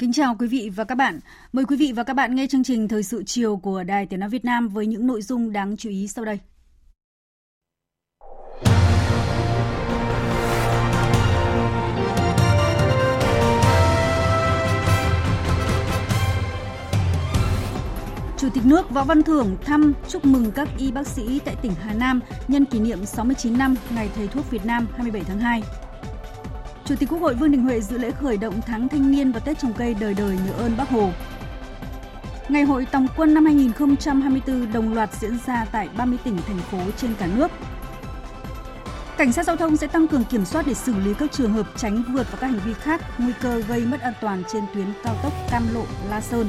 Kính chào quý vị và các bạn. Mời quý vị và các bạn nghe chương trình Thời sự chiều của Đài Tiếng Nói Việt Nam với những nội dung đáng chú ý sau đây. Chủ tịch nước Võ Văn Thưởng thăm chúc mừng các y bác sĩ tại tỉnh Hà Nam nhân kỷ niệm 69 năm Ngày Thầy thuốc Việt Nam 27 tháng 2. Chủ tịch Quốc hội Vương Đình Huệ dự lễ khởi động tháng thanh niên và Tết trồng cây đời đời nhớ ơn Bác Hồ. Ngày hội Tòng quân năm 2024 đồng loạt diễn ra tại 30 tỉnh, thành phố trên cả nước. Cảnh sát giao thông sẽ tăng cường kiểm soát để xử lý các trường hợp tránh vượt và các hành vi khác nguy cơ gây mất an toàn trên tuyến cao tốc Cam Lộ – La Sơn.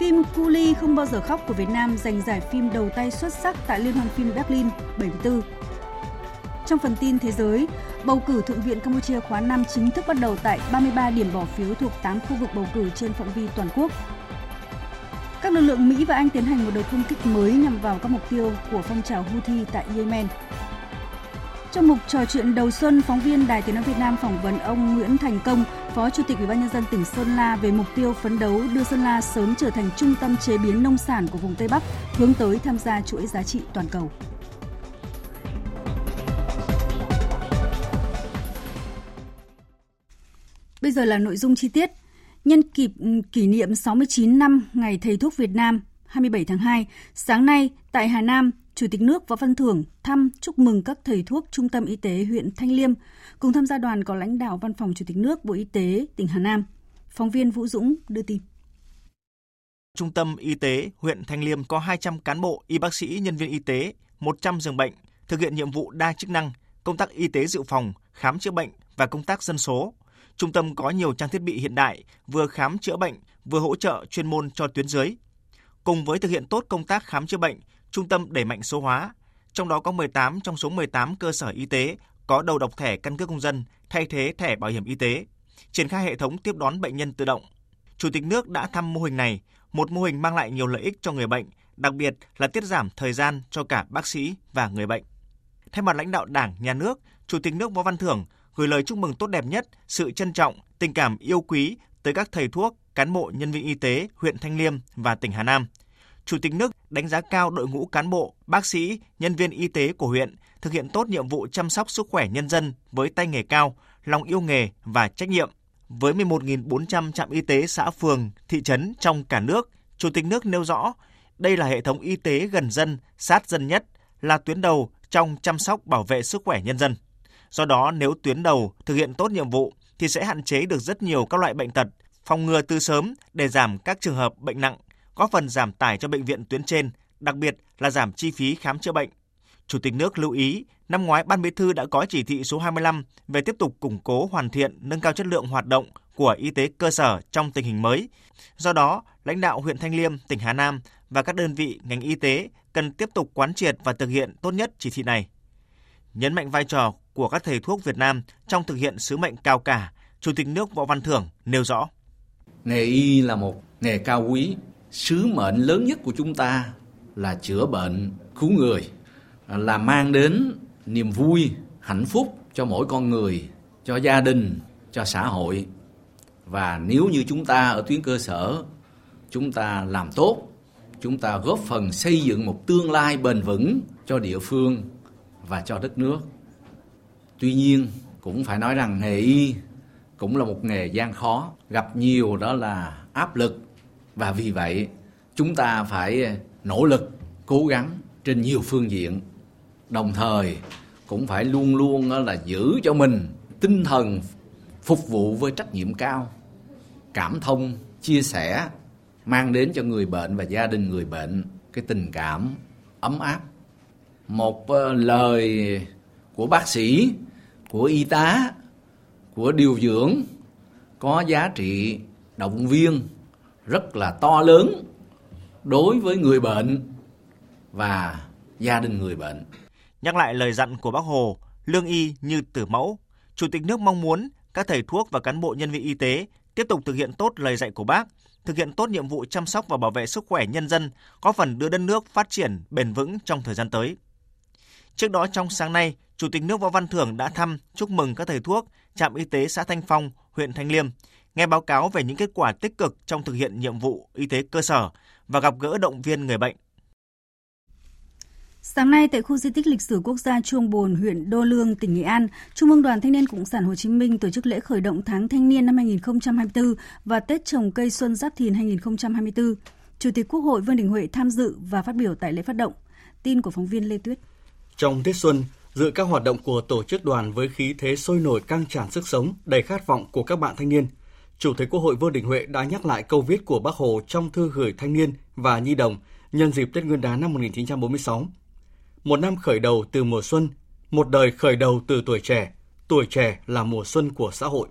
Phim Culi không bao giờ khóc của Việt Nam giành giải phim đầu tay xuất sắc tại Liên hoan phim Berlin 74. Trong phần tin thế giới, bầu cử Thượng viện Campuchia khóa 5 chính thức bắt đầu tại 33 điểm bỏ phiếu thuộc 8 khu vực bầu cử trên phạm vi toàn quốc. Các lực lượng Mỹ và Anh tiến hành một đợt không kích mới nhằm vào các mục tiêu của phong trào Houthi tại Yemen. Trong mục trò chuyện đầu xuân, phóng viên Đài Tiếng nói Việt Nam phỏng vấn ông Nguyễn Thành Công, Phó Chủ tịch Ủy ban nhân dân tỉnh Sơn La về mục tiêu phấn đấu đưa Sơn La sớm trở thành trung tâm chế biến nông sản của vùng Tây Bắc, hướng tới tham gia chuỗi giá trị toàn cầu. Bây giờ là nội dung chi tiết. Nhân kịp ừ, kỷ niệm 69 năm Ngày Thầy thuốc Việt Nam 27 tháng 2, sáng nay tại Hà Nam, Chủ tịch nước Võ Văn Thưởng thăm chúc mừng các thầy thuốc Trung tâm Y tế huyện Thanh Liêm. Cùng tham gia đoàn có lãnh đạo Văn phòng Chủ tịch nước Bộ Y tế tỉnh Hà Nam. Phóng viên Vũ Dũng đưa tin. Trung tâm Y tế huyện Thanh Liêm có 200 cán bộ, y bác sĩ, nhân viên y tế, 100 giường bệnh, thực hiện nhiệm vụ đa chức năng, công tác y tế dự phòng, khám chữa bệnh và công tác dân số. Trung tâm có nhiều trang thiết bị hiện đại, vừa khám chữa bệnh, vừa hỗ trợ chuyên môn cho tuyến dưới. Cùng với thực hiện tốt công tác khám chữa bệnh, trung tâm đẩy mạnh số hóa, trong đó có 18 trong số 18 cơ sở y tế có đầu độc thẻ căn cước công dân thay thế thẻ bảo hiểm y tế, triển khai hệ thống tiếp đón bệnh nhân tự động. Chủ tịch nước đã thăm mô hình này, một mô hình mang lại nhiều lợi ích cho người bệnh, đặc biệt là tiết giảm thời gian cho cả bác sĩ và người bệnh. Thay mặt lãnh đạo Đảng, Nhà nước, Chủ tịch nước Võ Văn Thưởng gửi lời chúc mừng tốt đẹp nhất, sự trân trọng, tình cảm yêu quý tới các thầy thuốc, cán bộ nhân viên y tế huyện Thanh Liêm và tỉnh Hà Nam. Chủ tịch nước đánh giá cao đội ngũ cán bộ, bác sĩ, nhân viên y tế của huyện thực hiện tốt nhiệm vụ chăm sóc sức khỏe nhân dân với tay nghề cao, lòng yêu nghề và trách nhiệm. Với 11.400 trạm y tế xã phường, thị trấn trong cả nước, Chủ tịch nước nêu rõ đây là hệ thống y tế gần dân, sát dân nhất, là tuyến đầu trong chăm sóc bảo vệ sức khỏe nhân dân. Do đó, nếu tuyến đầu thực hiện tốt nhiệm vụ thì sẽ hạn chế được rất nhiều các loại bệnh tật, phòng ngừa từ sớm để giảm các trường hợp bệnh nặng, góp phần giảm tải cho bệnh viện tuyến trên, đặc biệt là giảm chi phí khám chữa bệnh. Chủ tịch nước lưu ý, năm ngoái Ban Bí thư đã có chỉ thị số 25 về tiếp tục củng cố hoàn thiện, nâng cao chất lượng hoạt động của y tế cơ sở trong tình hình mới. Do đó, lãnh đạo huyện Thanh Liêm, tỉnh Hà Nam và các đơn vị ngành y tế cần tiếp tục quán triệt và thực hiện tốt nhất chỉ thị này. Nhấn mạnh vai trò của các thầy thuốc Việt Nam trong thực hiện sứ mệnh cao cả, Chủ tịch nước Võ Văn Thưởng nêu rõ. Nghề y là một nghề cao quý, sứ mệnh lớn nhất của chúng ta là chữa bệnh, cứu người, là mang đến niềm vui, hạnh phúc cho mỗi con người, cho gia đình, cho xã hội. Và nếu như chúng ta ở tuyến cơ sở, chúng ta làm tốt, chúng ta góp phần xây dựng một tương lai bền vững cho địa phương và cho đất nước. Tuy nhiên, cũng phải nói rằng nghề y cũng là một nghề gian khó, gặp nhiều đó là áp lực và vì vậy chúng ta phải nỗ lực, cố gắng trên nhiều phương diện. Đồng thời cũng phải luôn luôn là giữ cho mình tinh thần phục vụ với trách nhiệm cao cảm thông chia sẻ mang đến cho người bệnh và gia đình người bệnh cái tình cảm ấm áp một ờ, lời của bác sĩ của y tá của điều dưỡng có giá trị động viên rất là to lớn đối với người bệnh và gia đình người bệnh. Nhắc lại lời dặn của Bác Hồ, lương y như tử mẫu, Chủ tịch nước mong muốn các thầy thuốc và cán bộ nhân viên y tế tiếp tục thực hiện tốt lời dạy của Bác, thực hiện tốt nhiệm vụ chăm sóc và bảo vệ sức khỏe nhân dân, góp phần đưa đất nước phát triển bền vững trong thời gian tới. Trước đó trong sáng nay, Chủ tịch nước Võ Văn Thưởng đã thăm chúc mừng các thầy thuốc trạm y tế xã Thanh Phong, huyện Thanh Liêm, nghe báo cáo về những kết quả tích cực trong thực hiện nhiệm vụ y tế cơ sở và gặp gỡ động viên người bệnh. Sáng nay tại khu di tích lịch sử quốc gia Chuông Bồn, huyện Đô Lương, tỉnh Nghệ An, Trung ương Đoàn Thanh niên Cộng sản Hồ Chí Minh tổ chức lễ khởi động tháng thanh niên năm 2024 và Tết trồng cây xuân Giáp Thìn 2024. Chủ tịch Quốc hội Vương Đình Huệ tham dự và phát biểu tại lễ phát động. Tin của phóng viên Lê Tuyết. Trong Tết xuân, dự các hoạt động của tổ chức đoàn với khí thế sôi nổi căng tràn sức sống, đầy khát vọng của các bạn thanh niên. Chủ tịch Quốc hội Vương Đình Huệ đã nhắc lại câu viết của Bác Hồ trong thư gửi thanh niên và nhi đồng nhân dịp Tết Nguyên đán năm 1946 một năm khởi đầu từ mùa xuân, một đời khởi đầu từ tuổi trẻ, tuổi trẻ là mùa xuân của xã hội.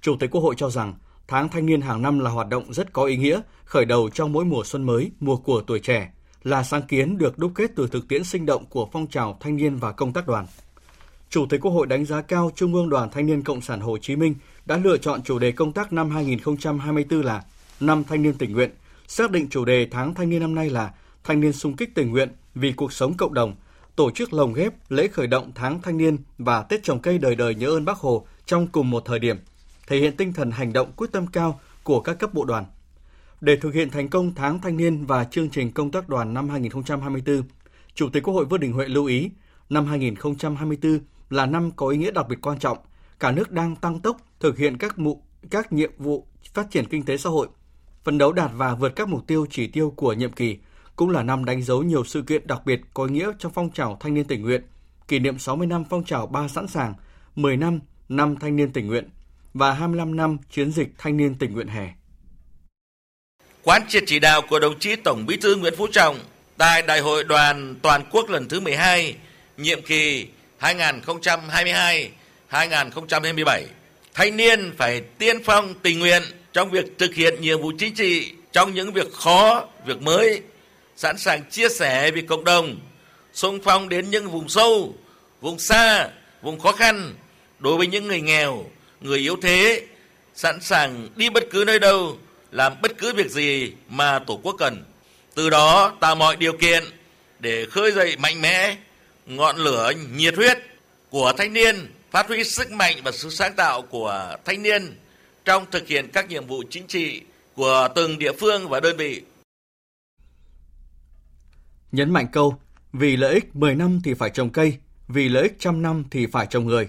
Chủ tịch Quốc hội cho rằng tháng thanh niên hàng năm là hoạt động rất có ý nghĩa, khởi đầu trong mỗi mùa xuân mới, mùa của tuổi trẻ, là sáng kiến được đúc kết từ thực tiễn sinh động của phong trào thanh niên và công tác đoàn. Chủ tịch Quốc hội đánh giá cao Trung ương Đoàn Thanh niên Cộng sản Hồ Chí Minh đã lựa chọn chủ đề công tác năm 2024 là Năm Thanh niên tình nguyện, xác định chủ đề tháng thanh niên năm nay là Thanh niên sung kích tình nguyện vì cuộc sống cộng đồng, tổ chức lồng ghép lễ khởi động tháng thanh niên và Tết trồng cây đời đời nhớ ơn Bác Hồ trong cùng một thời điểm, thể hiện tinh thần hành động quyết tâm cao của các cấp bộ đoàn. Để thực hiện thành công tháng thanh niên và chương trình công tác đoàn năm 2024, Chủ tịch Quốc hội Vương Đình Huệ lưu ý, năm 2024 là năm có ý nghĩa đặc biệt quan trọng. Cả nước đang tăng tốc thực hiện các mục các nhiệm vụ phát triển kinh tế xã hội, phấn đấu đạt và vượt các mục tiêu chỉ tiêu của nhiệm kỳ, cũng là năm đánh dấu nhiều sự kiện đặc biệt có ý nghĩa trong phong trào thanh niên tình nguyện, kỷ niệm 60 năm phong trào ba sẵn sàng, 10 năm năm thanh niên tình nguyện và 25 năm chiến dịch thanh niên tình nguyện hè. Quán triệt chỉ đạo của đồng chí Tổng Bí thư Nguyễn Phú Trọng tại Đại hội đoàn toàn quốc lần thứ 12, nhiệm kỳ 2022-2027, thanh niên phải tiên phong tình nguyện trong việc thực hiện nhiệm vụ chính trị trong những việc khó, việc mới sẵn sàng chia sẻ vì cộng đồng, xung phong đến những vùng sâu, vùng xa, vùng khó khăn. Đối với những người nghèo, người yếu thế, sẵn sàng đi bất cứ nơi đâu, làm bất cứ việc gì mà Tổ quốc cần. Từ đó tạo mọi điều kiện để khơi dậy mạnh mẽ ngọn lửa nhiệt huyết của thanh niên, phát huy sức mạnh và sự sáng tạo của thanh niên trong thực hiện các nhiệm vụ chính trị của từng địa phương và đơn vị. Nhấn mạnh câu, vì lợi ích 10 năm thì phải trồng cây, vì lợi ích trăm năm thì phải trồng người.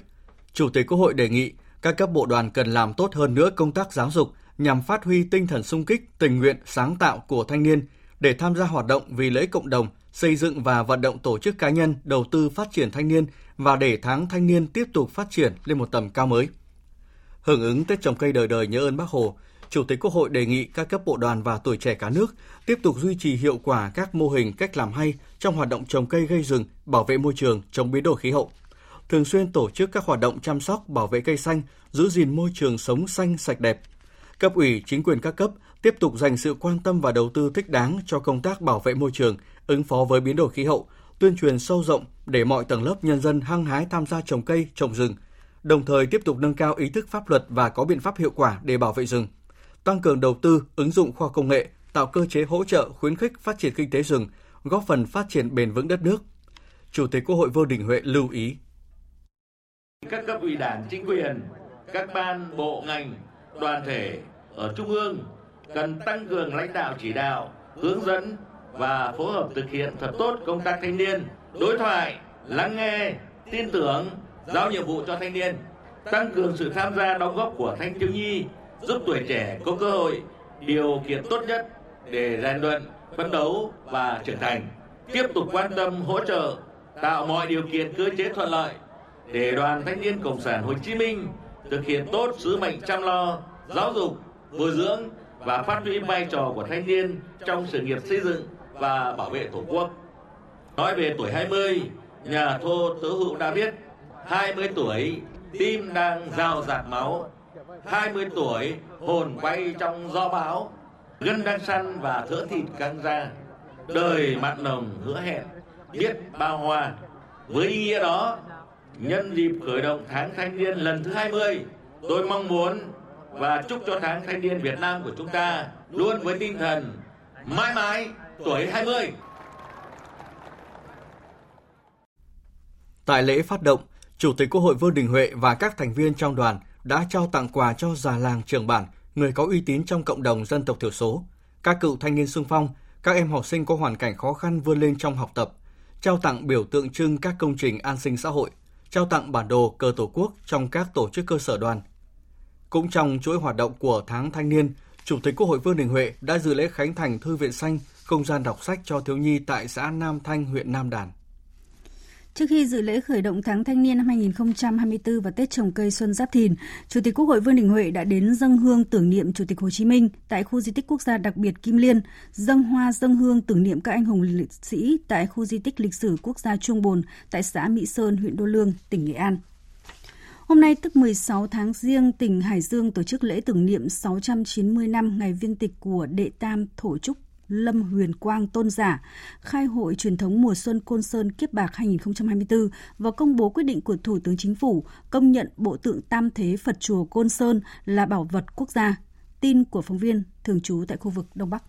Chủ tịch Quốc hội đề nghị các cấp bộ đoàn cần làm tốt hơn nữa công tác giáo dục nhằm phát huy tinh thần sung kích, tình nguyện, sáng tạo của thanh niên để tham gia hoạt động vì lợi ích cộng đồng, xây dựng và vận động tổ chức cá nhân đầu tư phát triển thanh niên và để tháng thanh niên tiếp tục phát triển lên một tầm cao mới. Hưởng ứng Tết trồng cây đời đời nhớ ơn Bác Hồ, Chủ tịch Quốc hội đề nghị các cấp bộ đoàn và tuổi trẻ cả nước tiếp tục duy trì hiệu quả các mô hình cách làm hay trong hoạt động trồng cây gây rừng, bảo vệ môi trường, chống biến đổi khí hậu. Thường xuyên tổ chức các hoạt động chăm sóc, bảo vệ cây xanh, giữ gìn môi trường sống xanh sạch đẹp. Cấp ủy, chính quyền các cấp tiếp tục dành sự quan tâm và đầu tư thích đáng cho công tác bảo vệ môi trường, ứng phó với biến đổi khí hậu, tuyên truyền sâu rộng để mọi tầng lớp nhân dân hăng hái tham gia trồng cây, trồng rừng, đồng thời tiếp tục nâng cao ý thức pháp luật và có biện pháp hiệu quả để bảo vệ rừng tăng cường đầu tư, ứng dụng khoa công nghệ, tạo cơ chế hỗ trợ khuyến khích phát triển kinh tế rừng, góp phần phát triển bền vững đất nước. Chủ tịch Quốc hội Vương Đình Huệ lưu ý. Các cấp ủy đảng, chính quyền, các ban, bộ, ngành, đoàn thể ở Trung ương cần tăng cường lãnh đạo chỉ đạo, hướng dẫn và phối hợp thực hiện thật tốt công tác thanh niên, đối thoại, lắng nghe, tin tưởng, giao nhiệm vụ cho thanh niên, tăng cường sự tham gia đóng góp của thanh thiếu nhi giúp tuổi trẻ có cơ hội điều kiện tốt nhất để rèn luyện, phấn đấu và trưởng thành. Tiếp tục quan tâm hỗ trợ tạo mọi điều kiện cơ chế thuận lợi để Đoàn Thanh niên Cộng sản Hồ Chí Minh thực hiện tốt sứ mệnh chăm lo, giáo dục, bồi dưỡng và phát huy vai trò của thanh niên trong sự nghiệp xây dựng và bảo vệ Tổ quốc. Nói về tuổi 20, nhà thô Tố hữu đã viết 20 tuổi tim đang rào rạt máu. 20 tuổi hồn bay trong gió bão. Gân đang săn và thỡ thịt căng ra đời mặn nồng hứa hẹn biết bao hoa. Với ý nghĩa đó nhân dịp khởi động tháng thanh niên lần thứ 20 tôi mong muốn và chúc cho tháng thanh niên Việt Nam của chúng ta luôn với tinh thần mãi mãi tuổi 20 Tại lễ phát động, Chủ tịch Quốc hội Vương Đình Huệ và các thành viên trong đoàn đã trao tặng quà cho già làng trưởng bản, người có uy tín trong cộng đồng dân tộc thiểu số, các cựu thanh niên sung phong, các em học sinh có hoàn cảnh khó khăn vươn lên trong học tập, trao tặng biểu tượng trưng các công trình an sinh xã hội, trao tặng bản đồ cờ Tổ quốc trong các tổ chức cơ sở đoàn. Cũng trong chuỗi hoạt động của tháng thanh niên, Chủ tịch Quốc hội Vương Đình Huệ đã dự lễ khánh thành Thư viện xanh, không gian đọc sách cho thiếu nhi tại xã Nam Thanh, huyện Nam Đàn. Trước khi dự lễ khởi động tháng thanh niên năm 2024 và Tết trồng cây Xuân Giáp Thìn, Chủ tịch Quốc hội Vương Đình Huệ đã đến dâng hương tưởng niệm Chủ tịch Hồ Chí Minh tại khu di tích quốc gia đặc biệt Kim Liên, dâng hoa dâng hương tưởng niệm các anh hùng liệt sĩ tại khu di tích lịch sử quốc gia Trung Bồn tại xã Mỹ Sơn, huyện Đô Lương, tỉnh Nghệ An. Hôm nay tức 16 tháng riêng, tỉnh Hải Dương tổ chức lễ tưởng niệm 690 năm ngày viên tịch của Đệ Tam Thổ Trúc Lâm Huyền Quang Tôn Giả, khai hội truyền thống mùa xuân Côn Sơn Kiếp Bạc 2024 và công bố quyết định của Thủ tướng Chính phủ công nhận bộ tượng Tam Thế Phật Chùa Côn Sơn là bảo vật quốc gia. Tin của phóng viên thường trú tại khu vực Đông Bắc.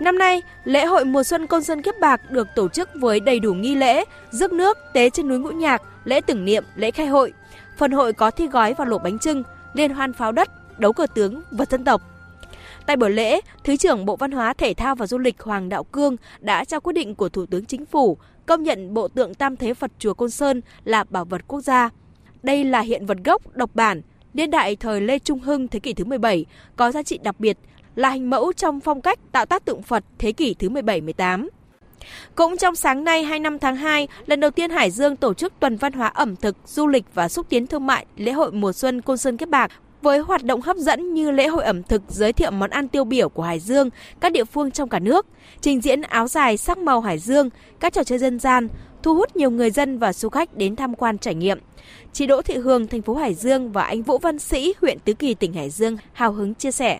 Năm nay, lễ hội mùa xuân Côn Sơn Kiếp Bạc được tổ chức với đầy đủ nghi lễ, rước nước, tế trên núi Ngũ Nhạc, lễ tưởng niệm, lễ khai hội. Phần hội có thi gói và lộ bánh trưng, liên hoan pháo đất, đấu cờ tướng, vật dân tộc. Tại buổi lễ, Thứ trưởng Bộ Văn hóa, Thể thao và Du lịch Hoàng Đạo Cương đã trao quyết định của Thủ tướng Chính phủ công nhận bộ tượng Tam Thế Phật Chùa Côn Sơn là bảo vật quốc gia. Đây là hiện vật gốc, độc bản, niên đại thời Lê Trung Hưng thế kỷ thứ 17, có giá trị đặc biệt, là hình mẫu trong phong cách tạo tác tượng Phật thế kỷ thứ 17-18. Cũng trong sáng nay 25 tháng 2, lần đầu tiên Hải Dương tổ chức tuần văn hóa ẩm thực, du lịch và xúc tiến thương mại lễ hội mùa xuân Côn Sơn Kiếp Bạc với hoạt động hấp dẫn như lễ hội ẩm thực giới thiệu món ăn tiêu biểu của Hải Dương, các địa phương trong cả nước, trình diễn áo dài sắc màu Hải Dương, các trò chơi dân gian, thu hút nhiều người dân và du khách đến tham quan trải nghiệm. Chị Đỗ Thị Hương, thành phố Hải Dương và anh Vũ Văn Sĩ, huyện Tứ Kỳ, tỉnh Hải Dương hào hứng chia sẻ.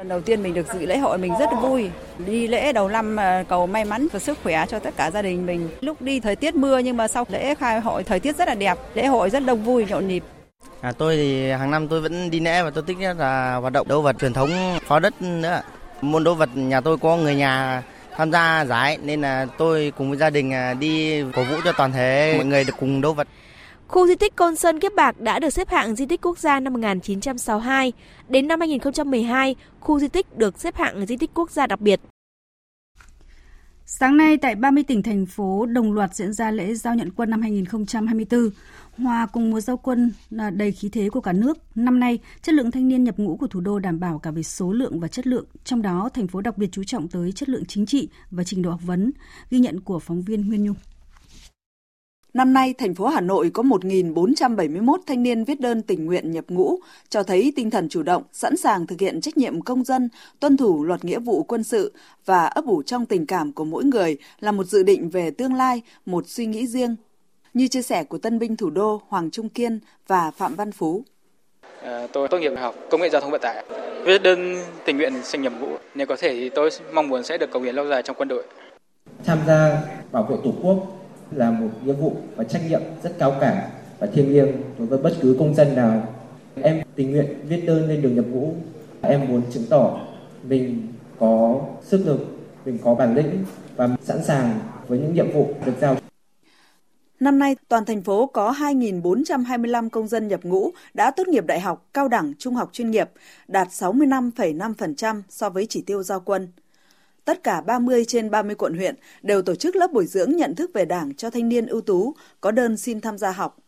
Lần đầu tiên mình được dự lễ hội mình rất vui. Đi lễ đầu năm à, cầu may mắn và sức khỏe cho tất cả gia đình mình. Lúc đi thời tiết mưa nhưng mà sau lễ khai hội thời tiết rất là đẹp. Lễ hội rất đông vui nhộn nhịp. À, tôi thì hàng năm tôi vẫn đi lễ và tôi thích nhất là hoạt động đấu vật truyền thống phó đất nữa. Môn đấu vật nhà tôi có người nhà tham gia giải nên là tôi cùng với gia đình à, đi cổ vũ cho toàn thể mọi người được cùng đấu vật. Khu di tích Côn Sơn Kiếp Bạc đã được xếp hạng di tích quốc gia năm 1962. Đến năm 2012, khu di tích được xếp hạng di tích quốc gia đặc biệt. Sáng nay tại 30 tỉnh thành phố đồng loạt diễn ra lễ giao nhận quân năm 2024. Hòa cùng mùa giao quân là đầy khí thế của cả nước. Năm nay, chất lượng thanh niên nhập ngũ của thủ đô đảm bảo cả về số lượng và chất lượng, trong đó thành phố đặc biệt chú trọng tới chất lượng chính trị và trình độ học vấn, ghi nhận của phóng viên Nguyên Nhung. Năm nay, thành phố Hà Nội có 1.471 thanh niên viết đơn tình nguyện nhập ngũ, cho thấy tinh thần chủ động, sẵn sàng thực hiện trách nhiệm công dân, tuân thủ luật nghĩa vụ quân sự và ấp ủ trong tình cảm của mỗi người là một dự định về tương lai, một suy nghĩ riêng. Như chia sẻ của tân binh thủ đô Hoàng Trung Kiên và Phạm Văn Phú. À, tôi tốt nghiệp học công nghệ giao thông vận tải, viết đơn tình nguyện xin nhập ngũ. Nếu có thể thì tôi mong muốn sẽ được cống hiến lâu dài trong quân đội. Tham gia bảo vệ Tổ quốc là một nghĩa vụ và trách nhiệm rất cao cả và thiêng liêng đối với bất cứ công dân nào. Em tình nguyện viết đơn lên đường nhập ngũ. Em muốn chứng tỏ mình có sức lực, mình có bản lĩnh và sẵn sàng với những nhiệm vụ được giao. Năm nay, toàn thành phố có 2.425 công dân nhập ngũ đã tốt nghiệp đại học, cao đẳng, trung học chuyên nghiệp, đạt 65,5% so với chỉ tiêu giao quân tất cả 30 trên 30 quận huyện đều tổ chức lớp bồi dưỡng nhận thức về Đảng cho thanh niên ưu tú có đơn xin tham gia học.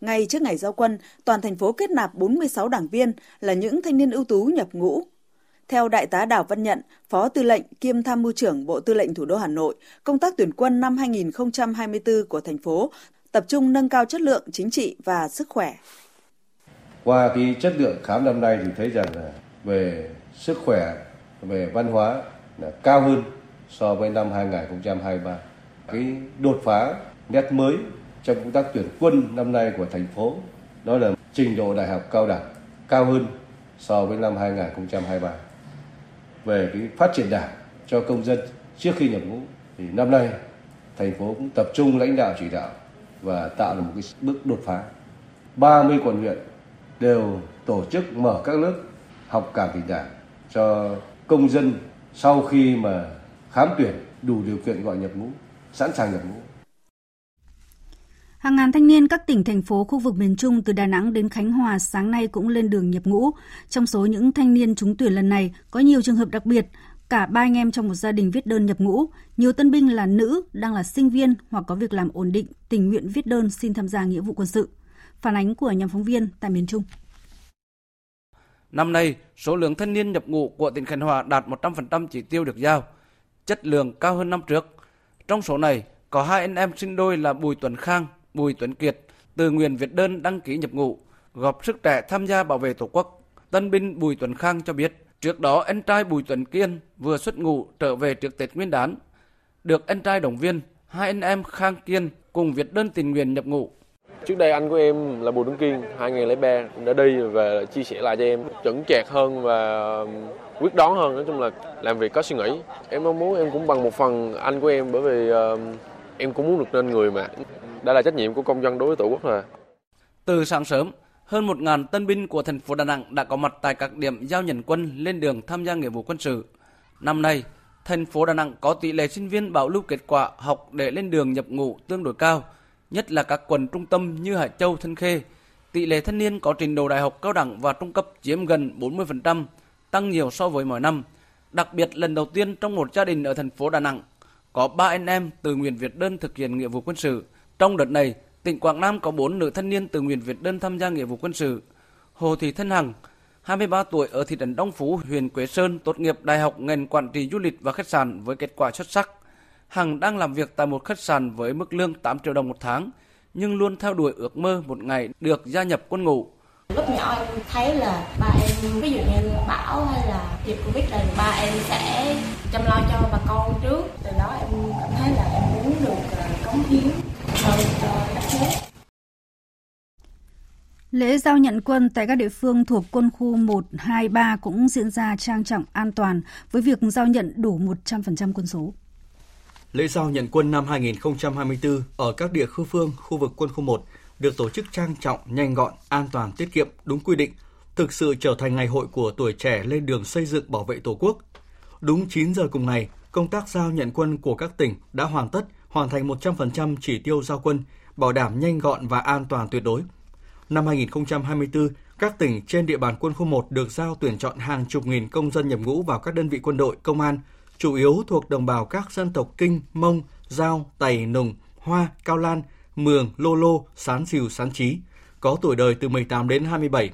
ngay trước ngày giao quân, toàn thành phố kết nạp 46 đảng viên là những thanh niên ưu tú nhập ngũ. Theo Đại tá Đào Văn Nhận, Phó Tư lệnh kiêm Tham mưu trưởng Bộ Tư lệnh Thủ đô Hà Nội, công tác tuyển quân năm 2024 của thành phố tập trung nâng cao chất lượng chính trị và sức khỏe. Qua cái chất lượng khám năm nay thì thấy rằng là về sức khỏe, về văn hóa là cao hơn so với năm 2023. Cái đột phá nét mới trong công tác tuyển quân năm nay của thành phố, đó là trình độ đại học cao đẳng, cao hơn so với năm 2023. Về cái phát triển đảng cho công dân trước khi nhập ngũ, thì năm nay thành phố cũng tập trung lãnh đạo chỉ đạo và tạo được một cái bước đột phá. 30 quận huyện đều tổ chức mở các lớp học cảm tình đảng cho công dân sau khi mà khám tuyển đủ điều kiện gọi nhập ngũ, sẵn sàng nhập ngũ. Hàng ngàn thanh niên các tỉnh, thành phố, khu vực miền Trung từ Đà Nẵng đến Khánh Hòa sáng nay cũng lên đường nhập ngũ. Trong số những thanh niên trúng tuyển lần này, có nhiều trường hợp đặc biệt. Cả ba anh em trong một gia đình viết đơn nhập ngũ. Nhiều tân binh là nữ, đang là sinh viên hoặc có việc làm ổn định, tình nguyện viết đơn xin tham gia nghĩa vụ quân sự. Phản ánh của nhóm phóng viên tại miền Trung. Năm nay, số lượng thanh niên nhập ngũ của tỉnh Khánh Hòa đạt 100% chỉ tiêu được giao, chất lượng cao hơn năm trước. Trong số này, có hai anh em sinh đôi là Bùi Tuấn Khang, Bùi Tuấn Kiệt từ nguyện việt đơn đăng ký nhập ngũ, góp sức trẻ tham gia bảo vệ Tổ quốc. Tân binh Bùi Tuấn Khang cho biết, trước đó anh trai Bùi Tuấn Kiên vừa xuất ngũ trở về trước Tết Nguyên đán. Được anh trai động viên, hai anh em Khang Kiên cùng việt đơn tình nguyện nhập ngũ. Trước đây anh của em là Bùi Tuấn Kiên, 2003 đã đi và chia sẻ lại cho em chuẩn chạc hơn và quyết đoán hơn, nói chung là làm việc có suy nghĩ. Em mong muốn em cũng bằng một phần anh của em bởi vì uh, em cũng muốn được nên người mà. Đây là trách nhiệm của công dân đối với Tổ quốc rồi. Từ sáng sớm, hơn 1.000 tân binh của thành phố Đà Nẵng đã có mặt tại các điểm giao nhận quân lên đường tham gia nghĩa vụ quân sự. Năm nay, thành phố Đà Nẵng có tỷ lệ sinh viên bảo lưu kết quả học để lên đường nhập ngũ tương đối cao, nhất là các quận trung tâm như Hải Châu, Thanh Khê. Tỷ lệ thanh niên có trình độ đại học cao đẳng và trung cấp chiếm gần 40%, tăng nhiều so với mọi năm. Đặc biệt lần đầu tiên trong một gia đình ở thành phố Đà Nẵng, có 3 anh em từ nguyện Việt đơn thực hiện nghĩa vụ quân sự. Trong đợt này, tỉnh Quảng Nam có 4 nữ thanh niên từ nguyện Việt đơn tham gia nghĩa vụ quân sự. Hồ Thị Thân Hằng, 23 tuổi ở thị trấn Đông Phú, huyện Quế Sơn, tốt nghiệp Đại học ngành quản trị du lịch và khách sạn với kết quả xuất sắc. Hằng đang làm việc tại một khách sạn với mức lương 8 triệu đồng một tháng, nhưng luôn theo đuổi ước mơ một ngày được gia nhập quân ngũ. Lúc nhỏ em thấy là ba em, ví dụ như bão hay là dịch Covid là ba em sẽ chăm lo cho bà con trước. Từ đó em cảm thấy là em muốn được ờ, cống hiến hơn cho đất nước. Lễ giao nhận quân tại các địa phương thuộc quân khu 1, 2, 3 cũng diễn ra trang trọng an toàn với việc giao nhận đủ 100% quân số. Lễ giao nhận quân năm 2024 ở các địa khu phương, khu vực quân khu 1 được tổ chức trang trọng, nhanh gọn, an toàn, tiết kiệm, đúng quy định, thực sự trở thành ngày hội của tuổi trẻ lên đường xây dựng bảo vệ Tổ quốc. Đúng 9 giờ cùng ngày, công tác giao nhận quân của các tỉnh đã hoàn tất, hoàn thành 100% chỉ tiêu giao quân, bảo đảm nhanh gọn và an toàn tuyệt đối. Năm 2024, các tỉnh trên địa bàn quân khu 1 được giao tuyển chọn hàng chục nghìn công dân nhập ngũ vào các đơn vị quân đội, công an, chủ yếu thuộc đồng bào các dân tộc Kinh, Mông, Giao, Tày, Nùng, Hoa, Cao Lan, Mường, Lô Lô, Sán Siêu, Sán Chí có tuổi đời từ 18 đến 27.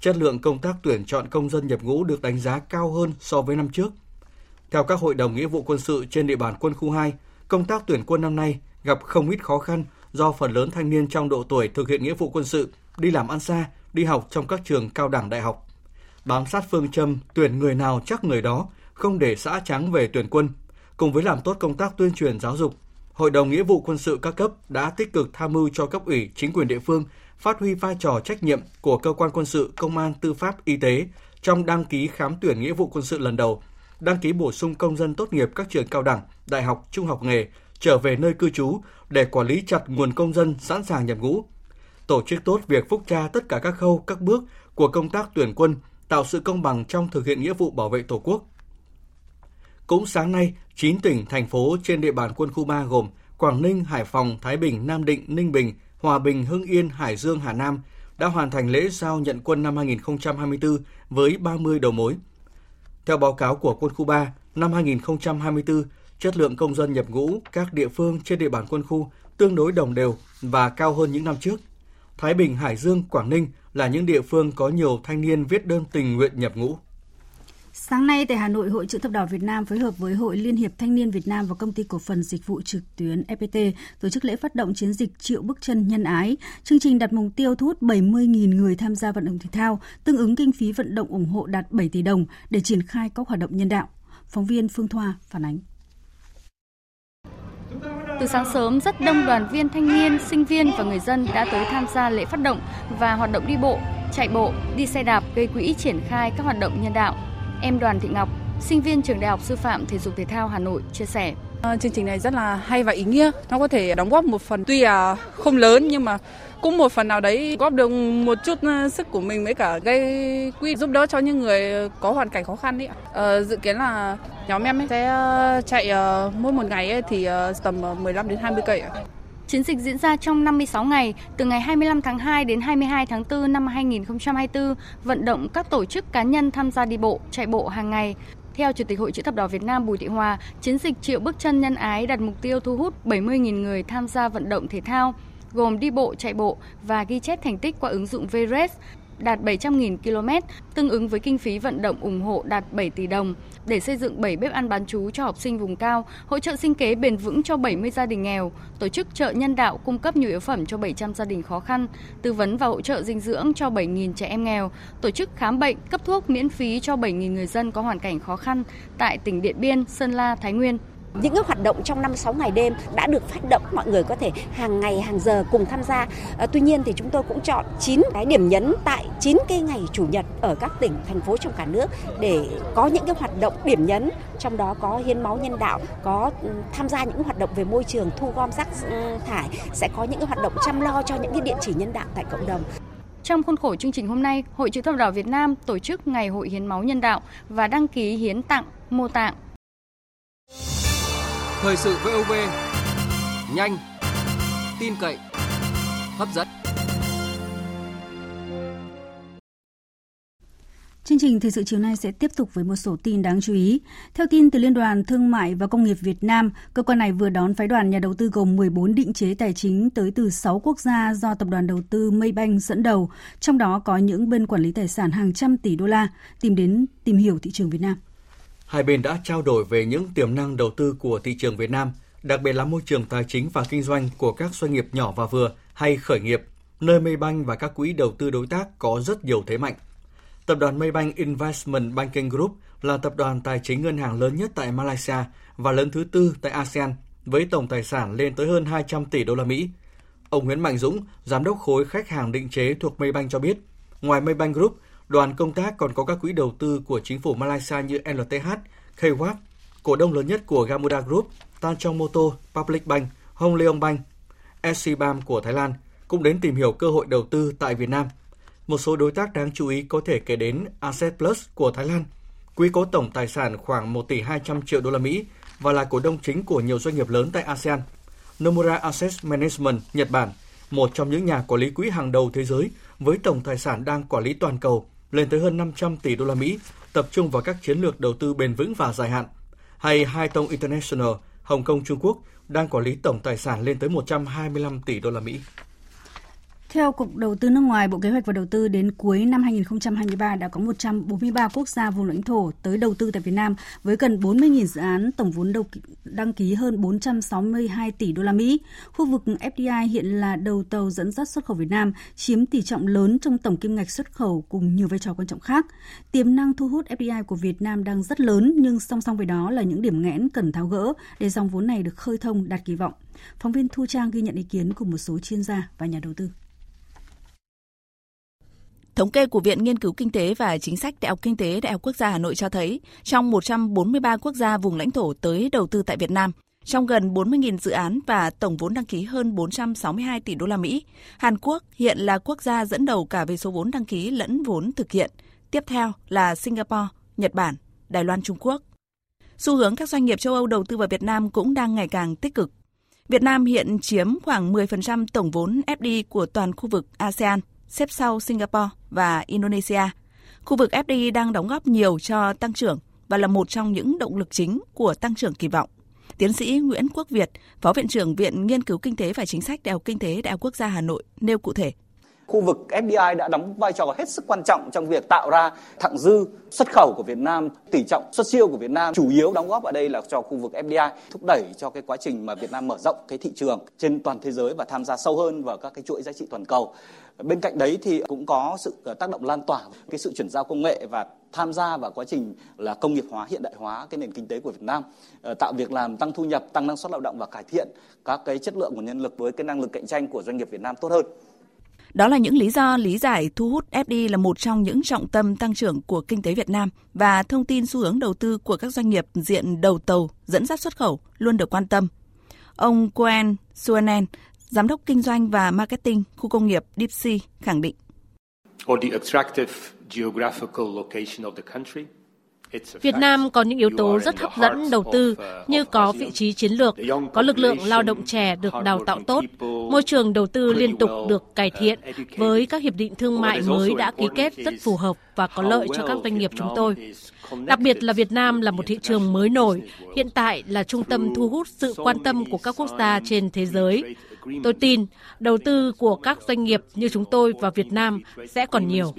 Chất lượng công tác tuyển chọn công dân nhập ngũ được đánh giá cao hơn so với năm trước. Theo các hội đồng nghĩa vụ quân sự trên địa bàn quân khu 2, công tác tuyển quân năm nay gặp không ít khó khăn do phần lớn thanh niên trong độ tuổi thực hiện nghĩa vụ quân sự đi làm ăn xa, đi học trong các trường cao đẳng đại học. Bám sát phương châm tuyển người nào chắc người đó, không để xã trắng về tuyển quân. Cùng với làm tốt công tác tuyên truyền giáo dục, Hội đồng Nghĩa vụ quân sự các cấp đã tích cực tham mưu cho cấp ủy, chính quyền địa phương phát huy vai trò trách nhiệm của cơ quan quân sự, công an, tư pháp, y tế trong đăng ký khám tuyển nghĩa vụ quân sự lần đầu, đăng ký bổ sung công dân tốt nghiệp các trường cao đẳng, đại học, trung học nghề trở về nơi cư trú để quản lý chặt nguồn công dân sẵn sàng nhập ngũ. Tổ chức tốt việc phúc tra tất cả các khâu, các bước của công tác tuyển quân, tạo sự công bằng trong thực hiện nghĩa vụ bảo vệ Tổ quốc, cũng sáng nay, 9 tỉnh, thành phố trên địa bàn quân khu 3 gồm Quảng Ninh, Hải Phòng, Thái Bình, Nam Định, Ninh Bình, Hòa Bình, Hưng Yên, Hải Dương, Hà Nam đã hoàn thành lễ giao nhận quân năm 2024 với 30 đầu mối. Theo báo cáo của quân khu 3, năm 2024, chất lượng công dân nhập ngũ các địa phương trên địa bàn quân khu tương đối đồng đều và cao hơn những năm trước. Thái Bình, Hải Dương, Quảng Ninh là những địa phương có nhiều thanh niên viết đơn tình nguyện nhập ngũ. Sáng nay tại Hà Nội, Hội chữ thập đỏ Việt Nam phối hợp với Hội Liên hiệp Thanh niên Việt Nam và Công ty Cổ phần Dịch vụ trực tuyến FPT tổ chức lễ phát động chiến dịch Triệu bước chân nhân ái. Chương trình đặt mục tiêu thu hút 70.000 người tham gia vận động thể thao, tương ứng kinh phí vận động ủng hộ đạt 7 tỷ đồng để triển khai các hoạt động nhân đạo. Phóng viên Phương Thoa phản ánh. Từ sáng sớm, rất đông đoàn viên thanh niên, sinh viên và người dân đã tới tham gia lễ phát động và hoạt động đi bộ, chạy bộ, đi xe đạp gây quỹ triển khai các hoạt động nhân đạo. Em Đoàn Thị Ngọc, sinh viên trường Đại học Sư phạm Thể dục Thể thao Hà Nội chia sẻ. À, chương trình này rất là hay và ý nghĩa. Nó có thể đóng góp một phần tuy là không lớn nhưng mà cũng một phần nào đấy góp được một chút à, sức của mình với cả gây quỹ giúp đỡ cho những người có hoàn cảnh khó khăn ấy. À, dự kiến là nhóm em ấy sẽ à, chạy mỗi một ngày ấy thì tầm 15 đến 20 cây. Chiến dịch diễn ra trong 56 ngày, từ ngày 25 tháng 2 đến 22 tháng 4 năm 2024, vận động các tổ chức cá nhân tham gia đi bộ, chạy bộ hàng ngày. Theo Chủ tịch Hội chữ thập đỏ Việt Nam Bùi Thị Hòa, chiến dịch triệu bước chân nhân ái đặt mục tiêu thu hút 70.000 người tham gia vận động thể thao, gồm đi bộ, chạy bộ và ghi chép thành tích qua ứng dụng VRES đạt 700.000 km, tương ứng với kinh phí vận động ủng hộ đạt 7 tỷ đồng để xây dựng 7 bếp ăn bán trú cho học sinh vùng cao, hỗ trợ sinh kế bền vững cho 70 gia đình nghèo, tổ chức chợ nhân đạo cung cấp nhu yếu phẩm cho 700 gia đình khó khăn, tư vấn và hỗ trợ dinh dưỡng cho 7.000 trẻ em nghèo, tổ chức khám bệnh, cấp thuốc miễn phí cho 7.000 người dân có hoàn cảnh khó khăn tại tỉnh Điện Biên, Sơn La, Thái Nguyên. Những cái hoạt động trong năm sáu ngày đêm đã được phát động, mọi người có thể hàng ngày hàng giờ cùng tham gia. À, tuy nhiên thì chúng tôi cũng chọn 9 cái điểm nhấn tại 9 cái ngày chủ nhật ở các tỉnh thành phố trong cả nước để có những cái hoạt động điểm nhấn trong đó có hiến máu nhân đạo, có ừ, tham gia những hoạt động về môi trường, thu gom rác ừ, thải, sẽ có những cái hoạt động chăm lo cho những cái địa chỉ nhân đạo tại cộng đồng. Trong khuôn khổ chương trình hôm nay, Hội chữ thập đỏ Việt Nam tổ chức Ngày hội hiến máu nhân đạo và đăng ký hiến tặng, mô tạng Thời sự VOV nhanh, tin cậy, hấp dẫn. Chương trình thời sự chiều nay sẽ tiếp tục với một số tin đáng chú ý. Theo tin từ Liên đoàn Thương mại và Công nghiệp Việt Nam, cơ quan này vừa đón phái đoàn nhà đầu tư gồm 14 định chế tài chính tới từ 6 quốc gia do tập đoàn đầu tư Maybank dẫn đầu, trong đó có những bên quản lý tài sản hàng trăm tỷ đô la tìm đến tìm hiểu thị trường Việt Nam hai bên đã trao đổi về những tiềm năng đầu tư của thị trường Việt Nam, đặc biệt là môi trường tài chính và kinh doanh của các doanh nghiệp nhỏ và vừa hay khởi nghiệp, nơi Maybank và các quỹ đầu tư đối tác có rất nhiều thế mạnh. Tập đoàn Maybank Investment Banking Group là tập đoàn tài chính ngân hàng lớn nhất tại Malaysia và lớn thứ tư tại ASEAN với tổng tài sản lên tới hơn 200 tỷ đô la Mỹ. Ông Nguyễn Mạnh Dũng, giám đốc khối khách hàng định chế thuộc Maybank cho biết, ngoài Maybank Group, Đoàn công tác còn có các quỹ đầu tư của chính phủ Malaysia như LTH, KWAP, cổ đông lớn nhất của Gamuda Group, Tanchong Moto, Public Bank, Hong Leong Bank, SCBAM của Thái Lan cũng đến tìm hiểu cơ hội đầu tư tại Việt Nam. Một số đối tác đáng chú ý có thể kể đến Asset Plus của Thái Lan, quỹ có tổng tài sản khoảng 1 tỷ 200 triệu đô la Mỹ và là cổ đông chính của nhiều doanh nghiệp lớn tại ASEAN. Nomura Asset Management Nhật Bản, một trong những nhà quản lý quỹ hàng đầu thế giới với tổng tài sản đang quản lý toàn cầu lên tới hơn 500 tỷ đô la Mỹ, tập trung vào các chiến lược đầu tư bền vững và dài hạn. Hay Hai Tông International, Hồng Kông Trung Quốc đang quản lý tổng tài sản lên tới 125 tỷ đô la Mỹ. Theo Cục Đầu tư nước ngoài, Bộ Kế hoạch và Đầu tư đến cuối năm 2023 đã có 143 quốc gia vùng lãnh thổ tới đầu tư tại Việt Nam với gần 40.000 dự án tổng vốn đầu đăng ký hơn 462 tỷ đô la Mỹ. Khu vực FDI hiện là đầu tàu dẫn dắt xuất khẩu Việt Nam, chiếm tỷ trọng lớn trong tổng kim ngạch xuất khẩu cùng nhiều vai trò quan trọng khác. Tiềm năng thu hút FDI của Việt Nam đang rất lớn nhưng song song với đó là những điểm nghẽn cần tháo gỡ để dòng vốn này được khơi thông đạt kỳ vọng. Phóng viên Thu Trang ghi nhận ý kiến của một số chuyên gia và nhà đầu tư. Thống kê của Viện Nghiên cứu Kinh tế và Chính sách Đại học Kinh tế Đại học Quốc gia Hà Nội cho thấy, trong 143 quốc gia vùng lãnh thổ tới đầu tư tại Việt Nam, trong gần 40.000 dự án và tổng vốn đăng ký hơn 462 tỷ đô la Mỹ, Hàn Quốc hiện là quốc gia dẫn đầu cả về số vốn đăng ký lẫn vốn thực hiện. Tiếp theo là Singapore, Nhật Bản, Đài Loan Trung Quốc. Xu hướng các doanh nghiệp châu Âu đầu tư vào Việt Nam cũng đang ngày càng tích cực. Việt Nam hiện chiếm khoảng 10% tổng vốn FDI của toàn khu vực ASEAN xếp sau Singapore và Indonesia. Khu vực FDI đang đóng góp nhiều cho tăng trưởng và là một trong những động lực chính của tăng trưởng kỳ vọng. Tiến sĩ Nguyễn Quốc Việt, Phó Viện trưởng Viện Nghiên cứu Kinh tế và Chính sách Đại học Kinh tế Đại học Quốc gia Hà Nội nêu cụ thể khu vực FDI đã đóng vai trò hết sức quan trọng trong việc tạo ra thặng dư xuất khẩu của Việt Nam, tỷ trọng xuất siêu của Việt Nam chủ yếu đóng góp ở đây là cho khu vực FDI, thúc đẩy cho cái quá trình mà Việt Nam mở rộng cái thị trường trên toàn thế giới và tham gia sâu hơn vào các cái chuỗi giá trị toàn cầu. Bên cạnh đấy thì cũng có sự ờ, tác động lan tỏa cái sự chuyển giao công nghệ và tham gia vào quá trình là công nghiệp hóa hiện đại hóa cái nền kinh tế của Việt Nam ờ, tạo việc làm tăng thu nhập tăng năng suất lao động và cải thiện các cái chất lượng của nhân lực với cái năng lực cạnh tranh của doanh nghiệp Việt Nam tốt hơn đó là những lý do lý giải thu hút FDI là một trong những trọng tâm tăng trưởng của kinh tế Việt Nam và thông tin xu hướng đầu tư của các doanh nghiệp diện đầu tàu dẫn dắt xuất khẩu luôn được quan tâm. Ông Quen Suenen, Giám đốc Kinh doanh và Marketing khu công nghiệp Deep khẳng định. Or the attractive geographical location of the country Việt Nam có những yếu tố rất hấp dẫn đầu tư như có vị trí chiến lược, có lực lượng lao động trẻ được đào tạo tốt, môi trường đầu tư liên tục được cải thiện với các hiệp định thương mại mới đã ký kết rất phù hợp và có lợi cho các doanh nghiệp chúng tôi. Đặc biệt là Việt Nam là một thị trường mới nổi, hiện tại là trung tâm thu hút sự quan tâm của các quốc gia trên thế giới. Tôi tin đầu tư của các doanh nghiệp như chúng tôi vào Việt Nam sẽ còn nhiều.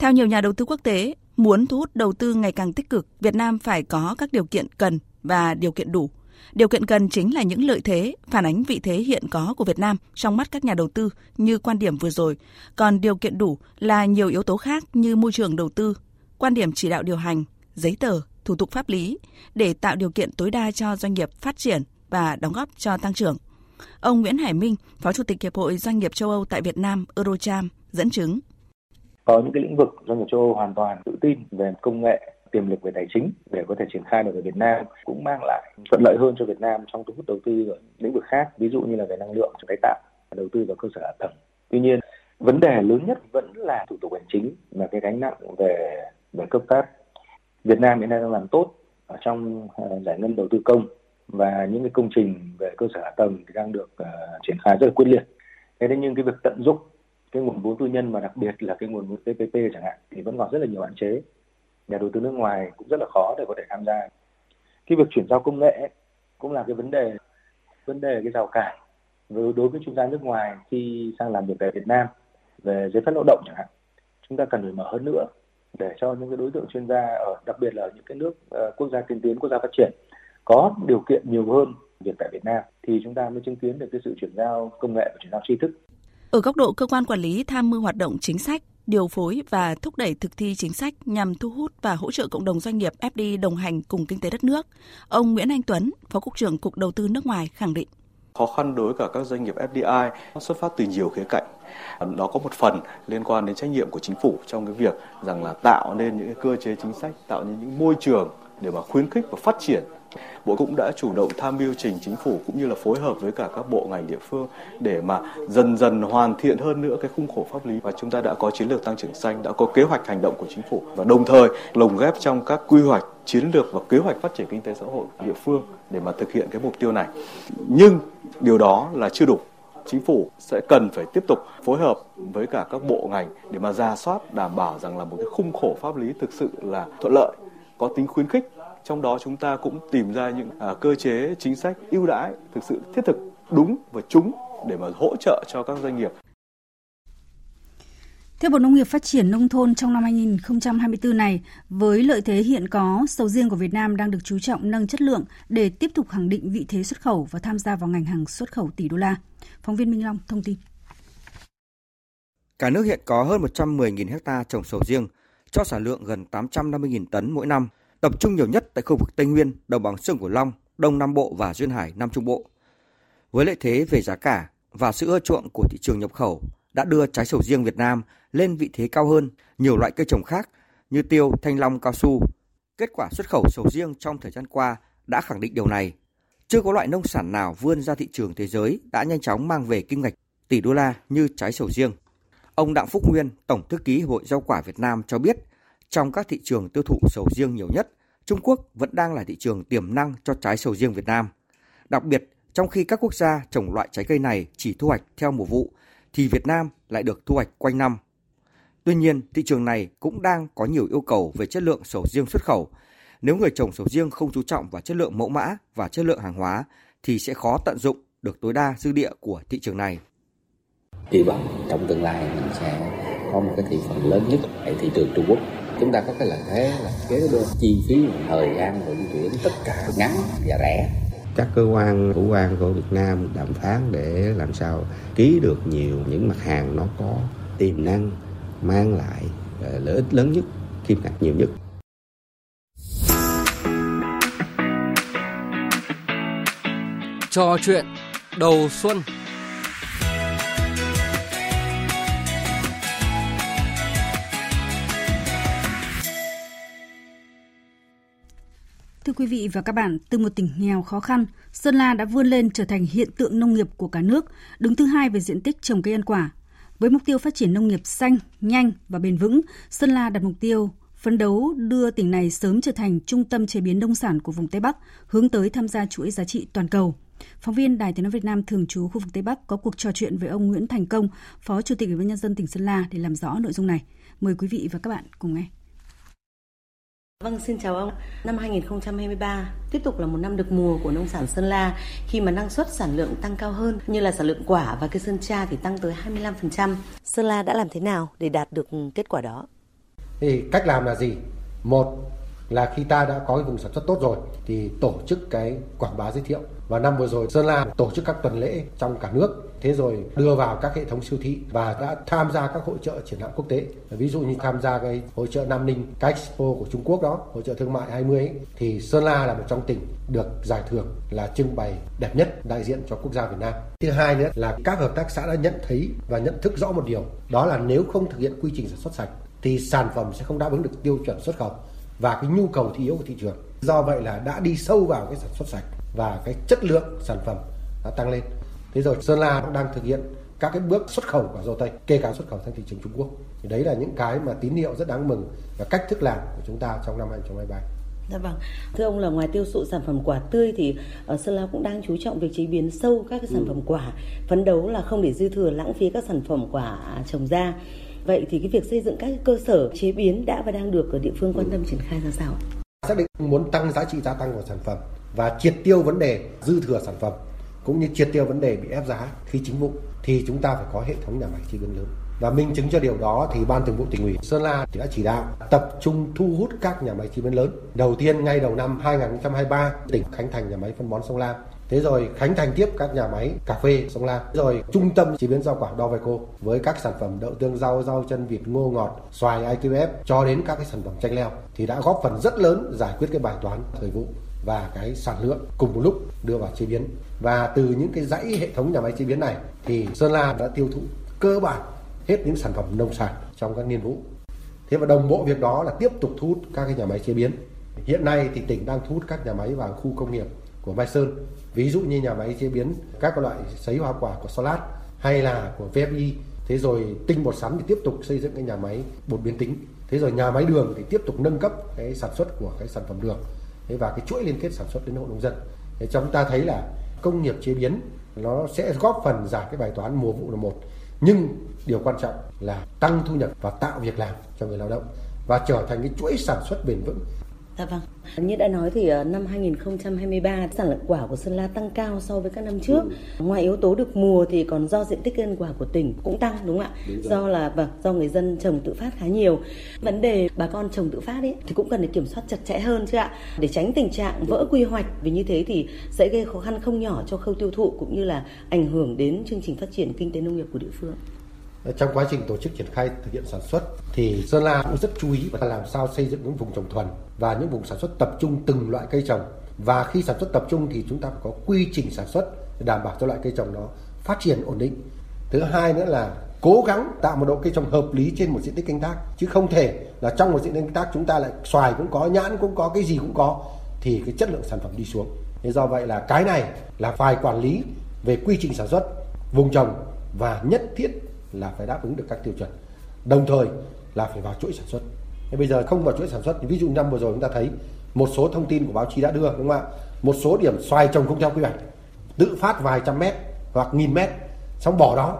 Theo nhiều nhà đầu tư quốc tế, muốn thu hút đầu tư ngày càng tích cực, Việt Nam phải có các điều kiện cần và điều kiện đủ. Điều kiện cần chính là những lợi thế, phản ánh vị thế hiện có của Việt Nam trong mắt các nhà đầu tư như quan điểm vừa rồi. Còn điều kiện đủ là nhiều yếu tố khác như môi trường đầu tư, quan điểm chỉ đạo điều hành, giấy tờ, thủ tục pháp lý để tạo điều kiện tối đa cho doanh nghiệp phát triển và đóng góp cho tăng trưởng. Ông Nguyễn Hải Minh, Phó Chủ tịch Hiệp hội Doanh nghiệp châu Âu tại Việt Nam Eurocharm dẫn chứng có những cái lĩnh vực doanh nghiệp châu Âu hoàn toàn tự tin về công nghệ tiềm lực về tài chính để có thể triển khai được ở Việt Nam cũng mang lại thuận lợi hơn cho Việt Nam trong thu hút đầu tư ở lĩnh vực khác ví dụ như là về năng lượng tái tạo đầu tư vào cơ sở hạ tầng. Tuy nhiên vấn đề lớn nhất vẫn là thủ tục hành chính và cái gánh nặng về về cấp phép Việt Nam hiện nay đang làm tốt ở trong ờ, giải ngân đầu tư công và những cái công trình về cơ sở hạ tầng thì đang được uh, triển khai rất là quyết liệt. Thế nên nhưng cái việc tận dụng cái nguồn vốn tư nhân và đặc biệt là cái nguồn vốn PPP chẳng hạn thì vẫn còn rất là nhiều hạn chế. Nhà đầu tư nước ngoài cũng rất là khó để có thể tham gia. Cái việc chuyển giao công nghệ cũng là cái vấn đề vấn đề cái rào cản đối với chuyên gia nước ngoài khi sang làm việc tại Việt Nam về giấy phép lao động chẳng hạn. Chúng ta cần phải mở hơn nữa để cho những cái đối tượng chuyên gia ở đặc biệt là những cái nước uh, quốc gia tiên tiến quốc gia phát triển có điều kiện nhiều hơn việc tại Việt Nam thì chúng ta mới chứng kiến được cái sự chuyển giao công nghệ và chuyển giao tri thức ở góc độ cơ quan quản lý tham mưu hoạt động chính sách, điều phối và thúc đẩy thực thi chính sách nhằm thu hút và hỗ trợ cộng đồng doanh nghiệp FDI đồng hành cùng kinh tế đất nước, ông Nguyễn Anh Tuấn, Phó Cục trưởng Cục Đầu tư nước ngoài khẳng định. Khó khăn đối với cả các doanh nghiệp FDI xuất phát từ nhiều khía cạnh. Đó có một phần liên quan đến trách nhiệm của chính phủ trong cái việc rằng là tạo nên những cái cơ chế chính sách, tạo nên những môi trường để mà khuyến khích và phát triển Bộ cũng đã chủ động tham mưu trình chính phủ cũng như là phối hợp với cả các bộ ngành địa phương để mà dần dần hoàn thiện hơn nữa cái khung khổ pháp lý. Và chúng ta đã có chiến lược tăng trưởng xanh, đã có kế hoạch hành động của chính phủ và đồng thời lồng ghép trong các quy hoạch chiến lược và kế hoạch phát triển kinh tế xã hội địa phương để mà thực hiện cái mục tiêu này. Nhưng điều đó là chưa đủ. Chính phủ sẽ cần phải tiếp tục phối hợp với cả các bộ ngành để mà ra soát đảm bảo rằng là một cái khung khổ pháp lý thực sự là thuận lợi có tính khuyến khích trong đó chúng ta cũng tìm ra những à, cơ chế chính sách ưu đãi thực sự thiết thực đúng và trúng để mà hỗ trợ cho các doanh nghiệp theo Bộ Nông nghiệp Phát triển Nông thôn trong năm 2024 này, với lợi thế hiện có, sầu riêng của Việt Nam đang được chú trọng nâng chất lượng để tiếp tục khẳng định vị thế xuất khẩu và tham gia vào ngành hàng xuất khẩu tỷ đô la. Phóng viên Minh Long thông tin. Cả nước hiện có hơn 110.000 ha trồng sầu riêng, cho sản lượng gần 850.000 tấn mỗi năm – tập trung nhiều nhất tại khu vực Tây Nguyên, đồng bằng sông Cửu Long, Đông Nam Bộ và duyên hải Nam Trung Bộ. Với lợi thế về giá cả và sự ưa chuộng của thị trường nhập khẩu đã đưa trái sầu riêng Việt Nam lên vị thế cao hơn nhiều loại cây trồng khác như tiêu, thanh long, cao su. Kết quả xuất khẩu sầu riêng trong thời gian qua đã khẳng định điều này. Chưa có loại nông sản nào vươn ra thị trường thế giới đã nhanh chóng mang về kim ngạch tỷ đô la như trái sầu riêng. Ông Đặng Phúc Nguyên, Tổng thư ký Hội Rau quả Việt Nam cho biết, trong các thị trường tiêu thụ sầu riêng nhiều nhất, Trung Quốc vẫn đang là thị trường tiềm năng cho trái sầu riêng Việt Nam. Đặc biệt, trong khi các quốc gia trồng loại trái cây này chỉ thu hoạch theo mùa vụ, thì Việt Nam lại được thu hoạch quanh năm. Tuy nhiên, thị trường này cũng đang có nhiều yêu cầu về chất lượng sầu riêng xuất khẩu. Nếu người trồng sầu riêng không chú trọng vào chất lượng mẫu mã và chất lượng hàng hóa thì sẽ khó tận dụng được tối đa dư địa của thị trường này. Kỳ vọng trong tương lai mình sẽ có một cái thị phần lớn nhất tại thị trường Trung Quốc. Chúng ta có cái lợi thế là kế bên chi phí thời gian vận chuyển tất cả ngắn và rẻ. Các cơ quan chủ quan của Việt Nam đàm phán để làm sao ký được nhiều những mặt hàng nó có tiềm năng mang lại ờ, lợi ích lớn nhất, kim ngạch nhiều nhất. Trò chuyện đầu xuân quý vị và các bạn, từ một tỉnh nghèo khó khăn, Sơn La đã vươn lên trở thành hiện tượng nông nghiệp của cả nước, đứng thứ hai về diện tích trồng cây ăn quả. Với mục tiêu phát triển nông nghiệp xanh, nhanh và bền vững, Sơn La đặt mục tiêu phấn đấu đưa tỉnh này sớm trở thành trung tâm chế biến nông sản của vùng Tây Bắc, hướng tới tham gia chuỗi giá trị toàn cầu. Phóng viên Đài Tiếng nói Việt Nam thường trú khu vực Tây Bắc có cuộc trò chuyện với ông Nguyễn Thành Công, Phó Chủ tịch Ủy ban nhân dân tỉnh Sơn La để làm rõ nội dung này. Mời quý vị và các bạn cùng nghe. Vâng, xin chào ông. Năm 2023 tiếp tục là một năm được mùa của nông sản Sơn La khi mà năng suất sản lượng tăng cao hơn như là sản lượng quả và cây sơn tra thì tăng tới 25%. Sơn La đã làm thế nào để đạt được kết quả đó? Thì cách làm là gì? Một là khi ta đã có cái vùng sản xuất tốt rồi thì tổ chức cái quảng bá giới thiệu và năm vừa rồi Sơn La tổ chức các tuần lễ trong cả nước thế rồi đưa vào các hệ thống siêu thị và đã tham gia các hội trợ triển lãm quốc tế. Ví dụ như tham gia cái hội trợ Nam Ninh cái Expo của Trung Quốc đó hội trợ thương mại 20 ấy, thì Sơn La là một trong tỉnh được giải thưởng là trưng bày đẹp nhất đại diện cho quốc gia Việt Nam. Thứ hai nữa là các hợp tác xã đã nhận thấy và nhận thức rõ một điều đó là nếu không thực hiện quy trình sản xuất sạch thì sản phẩm sẽ không đáp ứng được tiêu chuẩn xuất khẩu và cái nhu cầu thị yếu của thị trường. Do vậy là đã đi sâu vào cái sản xuất sạch và cái chất lượng sản phẩm đã tăng lên thế rồi sơn la cũng đang thực hiện các cái bước xuất khẩu quả dâu tây kể cả xuất khẩu sang thị trường trung quốc thì đấy là những cái mà tín hiệu rất đáng mừng và cách thức làm của chúng ta trong năm 2023 Dạ vâng. Thưa ông là ngoài tiêu thụ sản phẩm quả tươi thì ở Sơn La cũng đang chú trọng việc chế biến sâu các cái sản ừ. phẩm quả, phấn đấu là không để dư thừa lãng phí các sản phẩm quả trồng ra. Vậy thì cái việc xây dựng các cơ sở chế biến đã và đang được ở địa phương quan tâm triển khai ra sao? Xác định muốn tăng giá trị gia tăng của sản phẩm và triệt tiêu vấn đề dư thừa sản phẩm cũng như triệt tiêu vấn đề bị ép giá khi chính vụ thì chúng ta phải có hệ thống nhà máy chế biến lớn và minh chứng cho điều đó thì ban thường vụ tỉnh ủy Sơn La đã chỉ đạo tập trung thu hút các nhà máy chế biến lớn. Đầu tiên ngay đầu năm 2023 tỉnh khánh thành nhà máy phân bón sông Lam Thế rồi khánh thành tiếp các nhà máy cà phê sông Lam. Rồi trung tâm chế biến rau quả Doveco với các sản phẩm đậu tương rau, rau chân vịt, ngô ngọt, xoài IQF cho đến các cái sản phẩm chanh leo thì đã góp phần rất lớn giải quyết cái bài toán thời vụ và cái sản lượng cùng một lúc đưa vào chế biến và từ những cái dãy hệ thống nhà máy chế biến này thì Sơn La đã tiêu thụ cơ bản hết những sản phẩm nông sản trong các niên vụ. Thế và đồng bộ việc đó là tiếp tục thu hút các cái nhà máy chế biến. Hiện nay thì tỉnh đang thu hút các nhà máy vào khu công nghiệp của Mai Sơn. Ví dụ như nhà máy chế biến các loại sấy hoa quả của Solat hay là của VFI thế rồi tinh bột sắn thì tiếp tục xây dựng cái nhà máy bột biến tính. Thế rồi nhà máy đường thì tiếp tục nâng cấp cái sản xuất của cái sản phẩm đường. Thế và cái chuỗi liên kết sản xuất đến hộ nông dân. Thế chúng ta thấy là công nghiệp chế biến, nó sẽ góp phần giải cái bài toán mùa vụ là một. Nhưng điều quan trọng là tăng thu nhập và tạo việc làm cho người lao động và trở thành cái chuỗi sản xuất bền vững. Dạ vâng. Như đã nói thì ờ, năm 2023 sản lượng quả của Sơn La tăng cao so với các năm trước. Ừ. Ngoài yếu tố được mùa thì còn do diện tích cây ăn quả của tỉnh cũng tăng đúng không ạ? Đúng do là vâng, do người dân trồng tự phát khá nhiều. Vấn đề bà con trồng tự phát ấy thì cũng cần phải kiểm soát chặt chẽ hơn chứ ạ, để tránh tình trạng vỡ quy hoạch. Vì như thế thì sẽ gây khó khăn không nhỏ cho khâu tiêu thụ cũng như là ảnh hưởng đến chương trình phát triển kinh tế nông nghiệp của địa phương trong quá trình tổ chức triển khai thực hiện sản xuất thì Sơn La cũng rất chú ý và làm sao xây dựng những vùng trồng thuần và những vùng sản xuất tập trung từng loại cây trồng. Và khi sản xuất tập trung thì chúng ta phải có quy trình sản xuất để đảm bảo cho loại cây trồng nó phát triển ổn định. Thứ hai nữa là cố gắng tạo một độ cây trồng hợp lý trên một diện tích canh tác, chứ không thể là trong một diện tích canh tác chúng ta lại xoài cũng có, nhãn cũng có, cái gì cũng có, thì cái chất lượng sản phẩm đi xuống. Thế do vậy là cái này là phải quản lý về quy trình sản xuất, vùng trồng và nhất thiết là phải đáp ứng được các tiêu chuẩn. Đồng thời là phải vào chuỗi sản xuất. Thế bây giờ không vào chuỗi sản xuất thì ví dụ năm vừa rồi chúng ta thấy một số thông tin của báo chí đã đưa đúng không ạ? Một số điểm xoài trồng không theo quy hoạch tự phát vài trăm mét hoặc nghìn mét xong bỏ đó.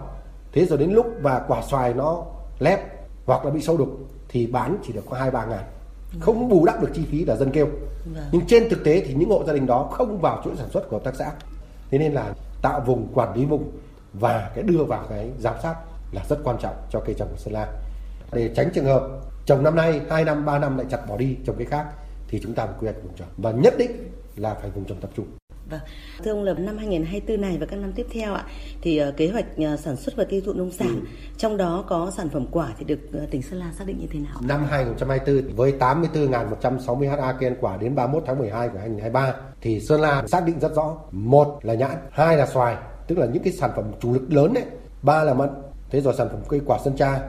Thế rồi đến lúc và quả xoài nó lép hoặc là bị sâu đục thì bán chỉ được có hai ba ngàn. Không bù đắp được chi phí là dân kêu. Vâng. nhưng trên thực tế thì những hộ gia đình đó không vào chuỗi sản xuất của hợp tác xã. Thế nên là tạo vùng quản lý vùng và cái đưa vào cái giám sát là rất quan trọng cho cây trồng của Sơn La để tránh trường hợp trồng năm nay 2 năm 3 năm lại chặt bỏ đi trồng cái khác thì chúng ta phải quy hoạch vùng trồng và nhất định là phải vùng trồng tập trung Vâng. Thưa ông Lập, năm 2024 này và các năm tiếp theo ạ, thì uh, kế hoạch uh, sản xuất và tiêu thụ nông sản, ừ. trong đó có sản phẩm quả thì được uh, tỉnh Sơn La xác định như thế nào? Năm 2024 với 84.160 ha cây ăn quả đến 31 tháng 12 của 2023 thì Sơn La xác định rất rõ, một là nhãn, hai là xoài, tức là những cái sản phẩm chủ lực lớn đấy, ba là mận, thế rồi sản phẩm cây quả sơn tra,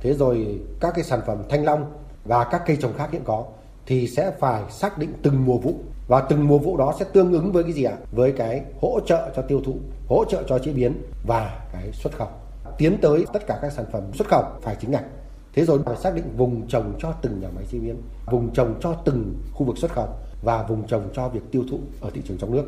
thế rồi các cái sản phẩm thanh long và các cây trồng khác hiện có thì sẽ phải xác định từng mùa vụ và từng mùa vụ đó sẽ tương ứng với cái gì ạ? Với cái hỗ trợ cho tiêu thụ, hỗ trợ cho chế biến và cái xuất khẩu. Tiến tới tất cả các sản phẩm xuất khẩu phải chính ngạch. Thế rồi phải xác định vùng trồng cho từng nhà máy chế biến, vùng trồng cho từng khu vực xuất khẩu và vùng trồng cho việc tiêu thụ ở thị trường trong nước.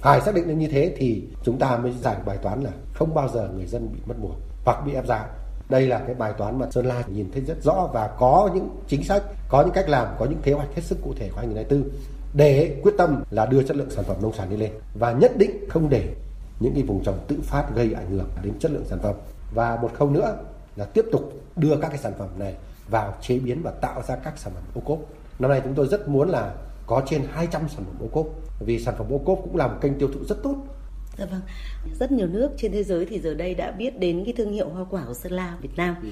Phải xác định được như thế thì chúng ta mới giải bài toán là không bao giờ người dân bị mất mùa hoặc bị ép giá. Đây là cái bài toán mà Sơn La nhìn thấy rất rõ và có những chính sách, có những cách làm, có những kế hoạch hết sức cụ thể của 2024 để quyết tâm là đưa chất lượng sản phẩm nông sản đi lên và nhất định không để những cái vùng trồng tự phát gây ảnh hưởng đến chất lượng sản phẩm. Và một khâu nữa là tiếp tục đưa các cái sản phẩm này vào chế biến và tạo ra các sản phẩm ô cốp. Năm nay chúng tôi rất muốn là có trên 200 sản phẩm ô cốp vì sản phẩm ô cốp cũng là một kênh tiêu thụ rất tốt. Dạ vâng. Rất nhiều nước trên thế giới thì giờ đây đã biết đến cái thương hiệu hoa quả của Sơn La Việt Nam. Ừ.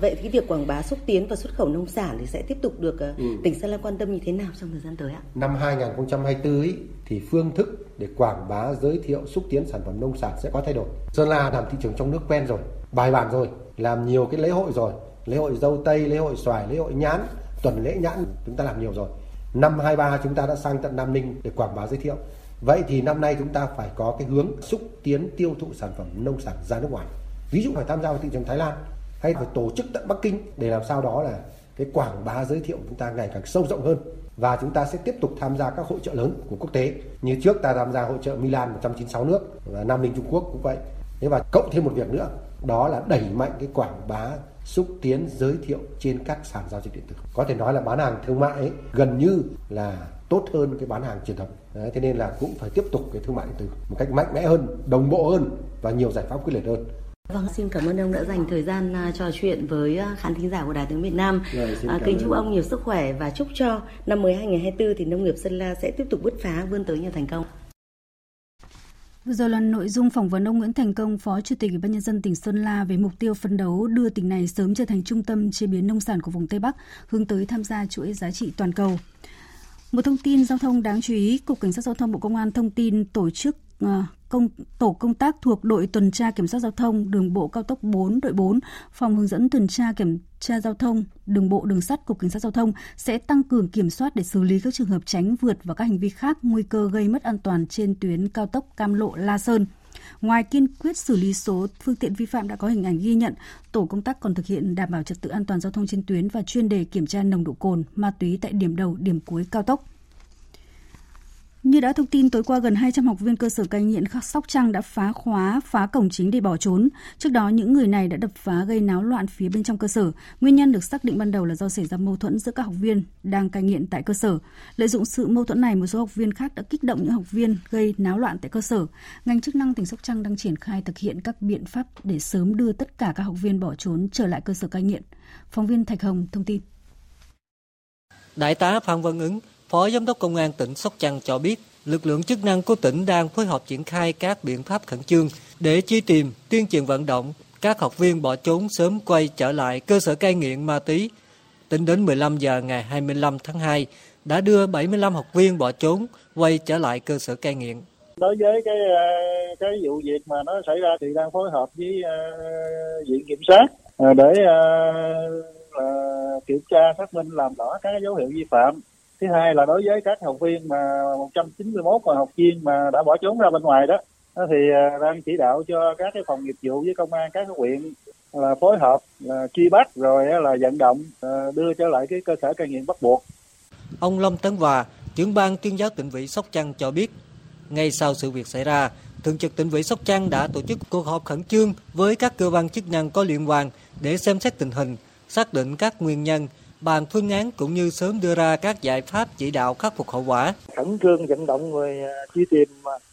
Vậy thì cái việc quảng bá xúc tiến và xuất khẩu nông sản thì sẽ tiếp tục được ờ, ừ. tỉnh Sơn La quan tâm như thế nào trong thời gian tới ạ? Năm 2024 ý, thì phương thức để quảng bá giới thiệu xúc tiến sản phẩm nông sản sẽ có thay đổi. Sơn La làm thị trường trong nước quen rồi, bài bản rồi, làm nhiều cái lễ hội rồi, lễ hội dâu tây, lễ hội xoài, lễ hội nhãn, tuần lễ nhãn chúng ta làm nhiều rồi. Năm 23 chúng ta đã sang tận Nam Ninh để quảng bá giới thiệu Vậy thì năm nay chúng ta phải có cái hướng xúc tiến tiêu thụ sản phẩm nông sản ra nước ngoài. Ví dụ phải tham gia vào thị trường Thái Lan hay phải tổ chức tận Bắc Kinh để làm sao đó là cái quảng bá giới thiệu của chúng ta ngày càng sâu rộng hơn. Và chúng ta sẽ tiếp tục tham gia các hội trợ lớn của quốc tế. Như trước ta tham gia hội trợ Milan 196 nước và Nam Ninh Trung Quốc cũng vậy. Thế và cộng thêm một việc nữa đó là đẩy mạnh cái quảng bá xúc tiến giới thiệu trên các sàn giao dịch điện tử. Có thể nói là bán hàng thương mại ấy, gần như là tốt hơn cái bán hàng truyền thống. Đấy, thế nên là cũng phải tiếp tục cái thương mại điện tử một cách mạnh mẽ hơn đồng bộ hơn và nhiều giải pháp quyết liệt hơn Vâng, xin cảm ơn ông đã dành thời gian uh, trò chuyện với uh, khán thính giả của Đài tiếng Việt Nam. Rồi, uh, kính chúc ông nhiều sức khỏe và chúc cho năm mới 2024 thì nông nghiệp Sơn La sẽ tiếp tục bứt phá vươn tới nhiều thành công. Vừa rồi là nội dung phỏng vấn ông Nguyễn Thành Công, Phó Chủ tịch Ủy ban nhân dân tỉnh Sơn La về mục tiêu phấn đấu đưa tỉnh này sớm trở thành trung tâm chế biến nông sản của vùng Tây Bắc, hướng tới tham gia chuỗi giá trị toàn cầu. Một thông tin giao thông đáng chú ý, Cục Cảnh sát Giao thông Bộ Công an thông tin tổ chức uh, công tổ công tác thuộc đội tuần tra kiểm soát giao thông đường bộ cao tốc 4 đội 4, phòng hướng dẫn tuần tra kiểm tra giao thông đường bộ đường sắt cục cảnh sát giao thông sẽ tăng cường kiểm soát để xử lý các trường hợp tránh vượt và các hành vi khác nguy cơ gây mất an toàn trên tuyến cao tốc Cam Lộ La Sơn. Ngoài kiên quyết xử lý số phương tiện vi phạm đã có hình ảnh ghi nhận, tổ công tác còn thực hiện đảm bảo trật tự an toàn giao thông trên tuyến và chuyên đề kiểm tra nồng độ cồn, ma túy tại điểm đầu, điểm cuối cao tốc. Như đã thông tin tối qua gần 200 học viên cơ sở cai nghiện Sóc Trăng đã phá khóa, phá cổng chính để bỏ trốn. Trước đó những người này đã đập phá gây náo loạn phía bên trong cơ sở. Nguyên nhân được xác định ban đầu là do xảy ra mâu thuẫn giữa các học viên đang cai nghiện tại cơ sở. Lợi dụng sự mâu thuẫn này, một số học viên khác đã kích động những học viên gây náo loạn tại cơ sở. Ngành chức năng tỉnh Sóc Trăng đang triển khai thực hiện các biện pháp để sớm đưa tất cả các học viên bỏ trốn trở lại cơ sở cai nghiện. Phóng viên Thạch Hồng thông tin. Đại tá Phan Văn Ứng, Phó Giám đốc Công an tỉnh Sóc Trăng cho biết, lực lượng chức năng của tỉnh đang phối hợp triển khai các biện pháp khẩn trương để truy tìm, tuyên truyền vận động các học viên bỏ trốn sớm quay trở lại cơ sở cai nghiện ma túy. Tính đến 15 giờ ngày 25 tháng 2, đã đưa 75 học viên bỏ trốn quay trở lại cơ sở cai nghiện. Đối với cái ờ, cái vụ việc mà nó xảy ra thì đang phối hợp với uh, viện kiểm sát uh, để uh, kiểm tra xác minh làm rõ các dấu hiệu vi phạm thứ hai là đối với các học viên mà 191 học viên mà đã bỏ trốn ra bên ngoài đó thì à, đang chỉ đạo cho các cái phòng nghiệp vụ với công an các huyện là phối hợp là truy bắt rồi là vận động à, đưa trở lại cái cơ sở cai nghiện bắt buộc. Ông Lâm Tấn Hòa, trưởng ban tuyên giáo tỉnh ủy Sóc Trăng cho biết, ngay sau sự việc xảy ra, Thường trực tỉnh ủy Sóc Trăng đã tổ chức cuộc họp khẩn trương với các cơ quan chức năng có liên quan để xem xét tình hình, xác định các nguyên nhân bàn phương án cũng như sớm đưa ra các giải pháp chỉ đạo khắc phục hậu quả. Khẩn trương vận động người truy tìm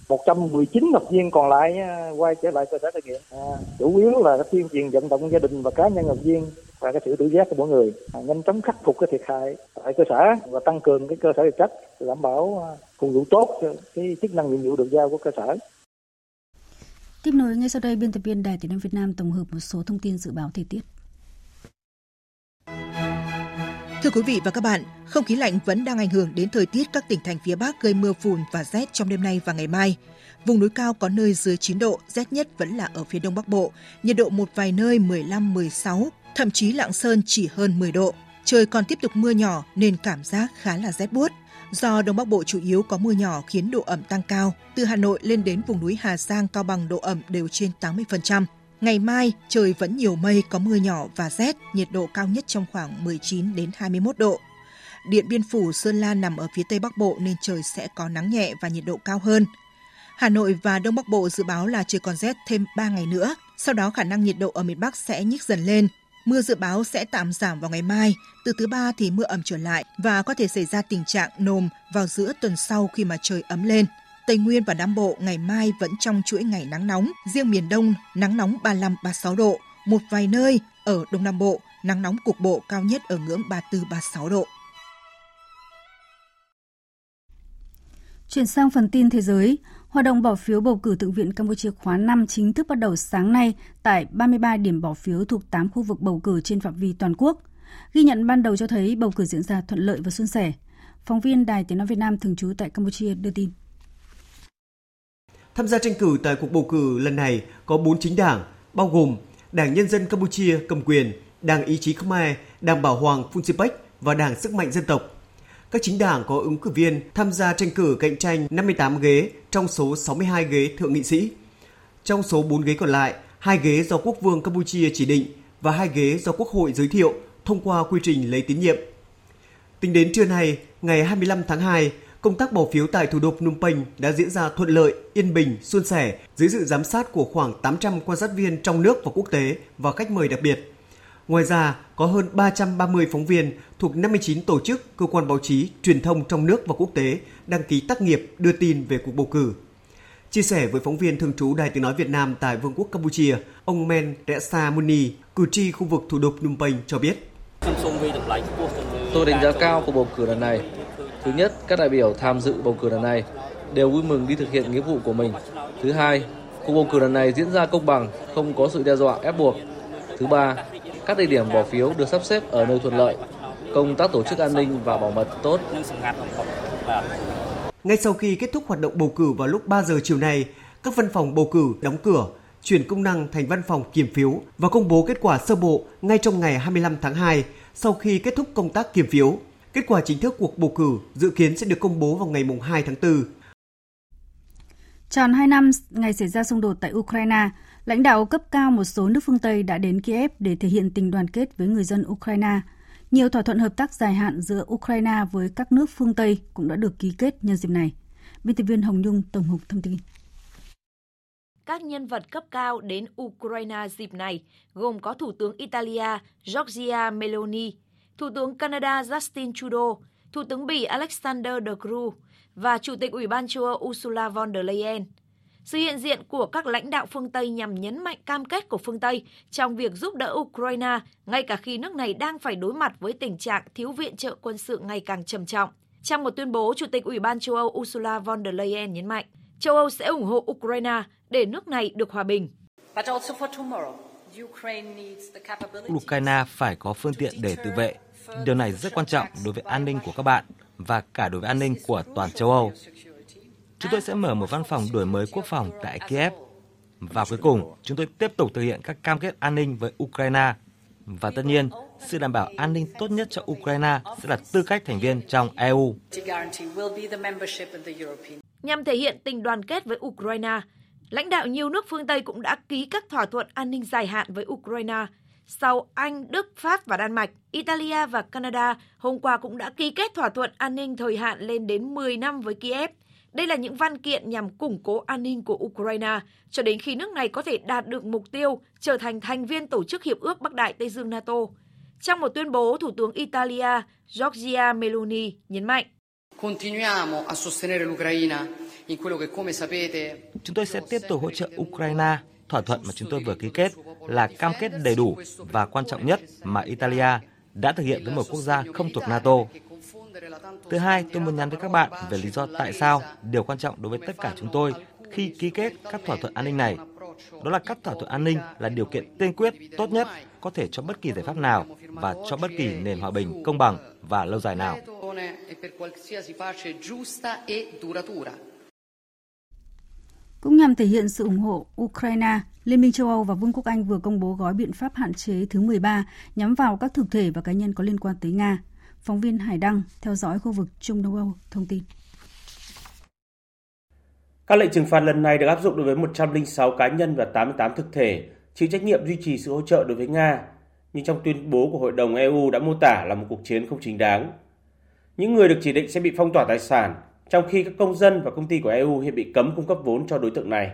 119 học viên còn lại quay trở lại cơ sở cai nghiện. À, chủ yếu là tuyên truyền vận động gia đình và cá nhân học viên và cái sự tự giác của mỗi người à, nhanh chóng khắc phục cái thiệt hại tại cơ sở và tăng cường cái cơ sở vật chất đảm bảo phục vụ tốt cái chức năng nhiệm vụ được giao của cơ sở. Tiếp nối ngay sau đây, biên tập viên Đài Tiếng nói Việt Nam tổng hợp một số thông tin dự báo thời tiết. Thưa quý vị và các bạn, không khí lạnh vẫn đang ảnh hưởng đến thời tiết các tỉnh thành phía Bắc gây mưa phùn và rét trong đêm nay và ngày mai. Vùng núi cao có nơi dưới 9 độ, rét nhất vẫn là ở phía Đông Bắc Bộ, nhiệt độ một vài nơi 15-16, thậm chí Lạng Sơn chỉ hơn 10 độ. Trời còn tiếp tục mưa nhỏ nên cảm giác khá là rét buốt. Do Đông Bắc Bộ chủ yếu có mưa nhỏ khiến độ ẩm tăng cao, từ Hà Nội lên đến vùng núi Hà Giang, Cao Bằng độ ẩm đều trên 80%. Ngày mai, trời vẫn nhiều mây, có mưa nhỏ và rét, nhiệt độ cao nhất trong khoảng 19 đến 21 độ. Điện Biên Phủ, Sơn La nằm ở phía Tây Bắc Bộ nên trời sẽ có nắng nhẹ và nhiệt độ cao hơn. Hà Nội và Đông Bắc Bộ dự báo là trời còn rét thêm 3 ngày nữa, sau đó khả năng nhiệt độ ở miền Bắc sẽ nhích dần lên. Mưa dự báo sẽ tạm giảm vào ngày mai, từ thứ ba thì mưa ẩm trở lại và có thể xảy ra tình trạng nồm vào giữa tuần sau khi mà trời ấm lên. Tây Nguyên và Nam Bộ ngày mai vẫn trong chuỗi ngày nắng nóng, riêng miền Đông nắng nóng 35-36 độ, một vài nơi ở Đông Nam Bộ nắng nóng cục bộ cao nhất ở ngưỡng 34-36 độ. Chuyển sang phần tin thế giới, hoạt động bỏ phiếu bầu cử Thượng viện Campuchia khóa 5 chính thức bắt đầu sáng nay tại 33 điểm bỏ phiếu thuộc 8 khu vực bầu cử trên phạm vi toàn quốc. Ghi nhận ban đầu cho thấy bầu cử diễn ra thuận lợi và suôn sẻ. Phóng viên Đài Tiếng Nói Việt Nam thường trú tại Campuchia đưa tin. Tham gia tranh cử tại cuộc bầu cử lần này có 4 chính đảng, bao gồm Đảng Nhân dân Campuchia cầm quyền, Đảng Ý chí Khmer, Đảng Bảo Hoàng Funchipech và Đảng Sức mạnh Dân tộc. Các chính đảng có ứng cử viên tham gia tranh cử cạnh tranh 58 ghế trong số 62 ghế thượng nghị sĩ. Trong số 4 ghế còn lại, hai ghế do Quốc vương Campuchia chỉ định và hai ghế do Quốc hội giới thiệu thông qua quy trình lấy tín nhiệm. Tính đến trưa nay, ngày 25 tháng 2, công tác bỏ phiếu tại thủ đô Phnom Penh đã diễn ra thuận lợi, yên bình, suôn sẻ dưới sự giám sát của khoảng 800 quan sát viên trong nước và quốc tế và khách mời đặc biệt. Ngoài ra, có hơn 330 phóng viên thuộc 59 tổ chức, cơ quan báo chí, truyền thông trong nước và quốc tế đăng ký tác nghiệp đưa tin về cuộc bầu cử. Chia sẻ với phóng viên thường trú Đài Tiếng Nói Việt Nam tại Vương quốc Campuchia, ông Men Resa Muni, cử tri khu vực thủ đô Phnom Penh cho biết. Tôi đánh giá cao cuộc bầu cử lần này. Thứ nhất, các đại biểu tham dự bầu cử lần này đều vui mừng đi thực hiện nghĩa vụ của mình. Thứ hai, cuộc bầu cử lần này diễn ra công bằng, không có sự đe dọa ép buộc. Thứ ba, các địa điểm bỏ phiếu được sắp xếp ở nơi thuận lợi, công tác tổ chức an ninh và bảo mật tốt. Ngay sau khi kết thúc hoạt động bầu cử vào lúc 3 giờ chiều nay, các văn phòng bầu cử đóng cửa, chuyển công năng thành văn phòng kiểm phiếu và công bố kết quả sơ bộ ngay trong ngày 25 tháng 2 sau khi kết thúc công tác kiểm phiếu. Kết quả chính thức cuộc bầu cử dự kiến sẽ được công bố vào ngày 2 tháng 4. Tròn 2 năm ngày xảy ra xung đột tại Ukraine, lãnh đạo cấp cao một số nước phương Tây đã đến Kiev để thể hiện tình đoàn kết với người dân Ukraine. Nhiều thỏa thuận hợp tác dài hạn giữa Ukraine với các nước phương Tây cũng đã được ký kết nhân dịp này. Biên tập viên Hồng Nhung tổng hợp thông tin. Các nhân vật cấp cao đến Ukraine dịp này gồm có Thủ tướng Italia Giorgia Meloni, Thủ tướng Canada Justin Trudeau, Thủ tướng Bỉ Alexander De Croo và Chủ tịch Ủy ban châu Âu Ursula von der Leyen. Sự hiện diện của các lãnh đạo phương Tây nhằm nhấn mạnh cam kết của phương Tây trong việc giúp đỡ Ukraine, ngay cả khi nước này đang phải đối mặt với tình trạng thiếu viện trợ quân sự ngày càng trầm trọng. Trong một tuyên bố, Chủ tịch Ủy ban châu Âu Ursula von der Leyen nhấn mạnh, châu Âu sẽ ủng hộ Ukraine để nước này được hòa bình. Ukraine phải có phương tiện để tự vệ. Điều này rất quan trọng đối với an ninh của các bạn và cả đối với an ninh của toàn châu Âu. Chúng tôi sẽ mở một văn phòng đổi mới quốc phòng tại Kiev. Và cuối cùng, chúng tôi tiếp tục thực hiện các cam kết an ninh với Ukraine. Và tất nhiên, sự đảm bảo an ninh tốt nhất cho Ukraine sẽ là tư cách thành viên trong EU. Nhằm thể hiện tình đoàn kết với Ukraine, lãnh đạo nhiều nước phương Tây cũng đã ký các thỏa thuận an ninh dài hạn với Ukraine. Sau Anh, Đức, Pháp và Đan Mạch, Italia và Canada hôm qua cũng đã ký kết thỏa thuận an ninh thời hạn lên đến 10 năm với Kiev. Đây là những văn kiện nhằm củng cố an ninh của Ukraine cho đến khi nước này có thể đạt được mục tiêu trở thành thành viên tổ chức Hiệp ước Bắc Đại Tây Dương NATO. Trong một tuyên bố, Thủ tướng Italia Giorgia Meloni nhấn mạnh Continuiamo a sostenere l'Ucraina in quello che come sapete Chúng tôi sẽ tiếp tục hỗ trợ Ukraine. Thỏa thuận mà chúng tôi vừa ký kết là cam kết đầy đủ và quan trọng nhất mà Italia đã thực hiện với một quốc gia không thuộc NATO. Thứ hai, tôi muốn nhắn với các bạn về lý do tại sao điều quan trọng đối với tất cả chúng tôi khi ký kết các thỏa thuận an ninh này. Đó là các thỏa thuận an ninh là điều kiện tiên quyết tốt nhất có thể cho bất kỳ giải pháp nào và cho bất kỳ nền hòa bình công bằng và lâu dài nào. Cũng nhằm thể hiện sự ủng hộ Ukraine, Liên minh châu Âu và Vương quốc Anh vừa công bố gói biện pháp hạn chế thứ 13 nhắm vào các thực thể và cá nhân có liên quan tới Nga. Phóng viên Hải Đăng theo dõi khu vực Trung Đông Âu thông tin. Các lệnh trừng phạt lần này được áp dụng đối với 106 cá nhân và 88 thực thể, chịu trách nhiệm duy trì sự hỗ trợ đối với Nga, nhưng trong tuyên bố của Hội đồng EU đã mô tả là một cuộc chiến không chính đáng. Những người được chỉ định sẽ bị phong tỏa tài sản, trong khi các công dân và công ty của EU hiện bị cấm cung cấp vốn cho đối tượng này.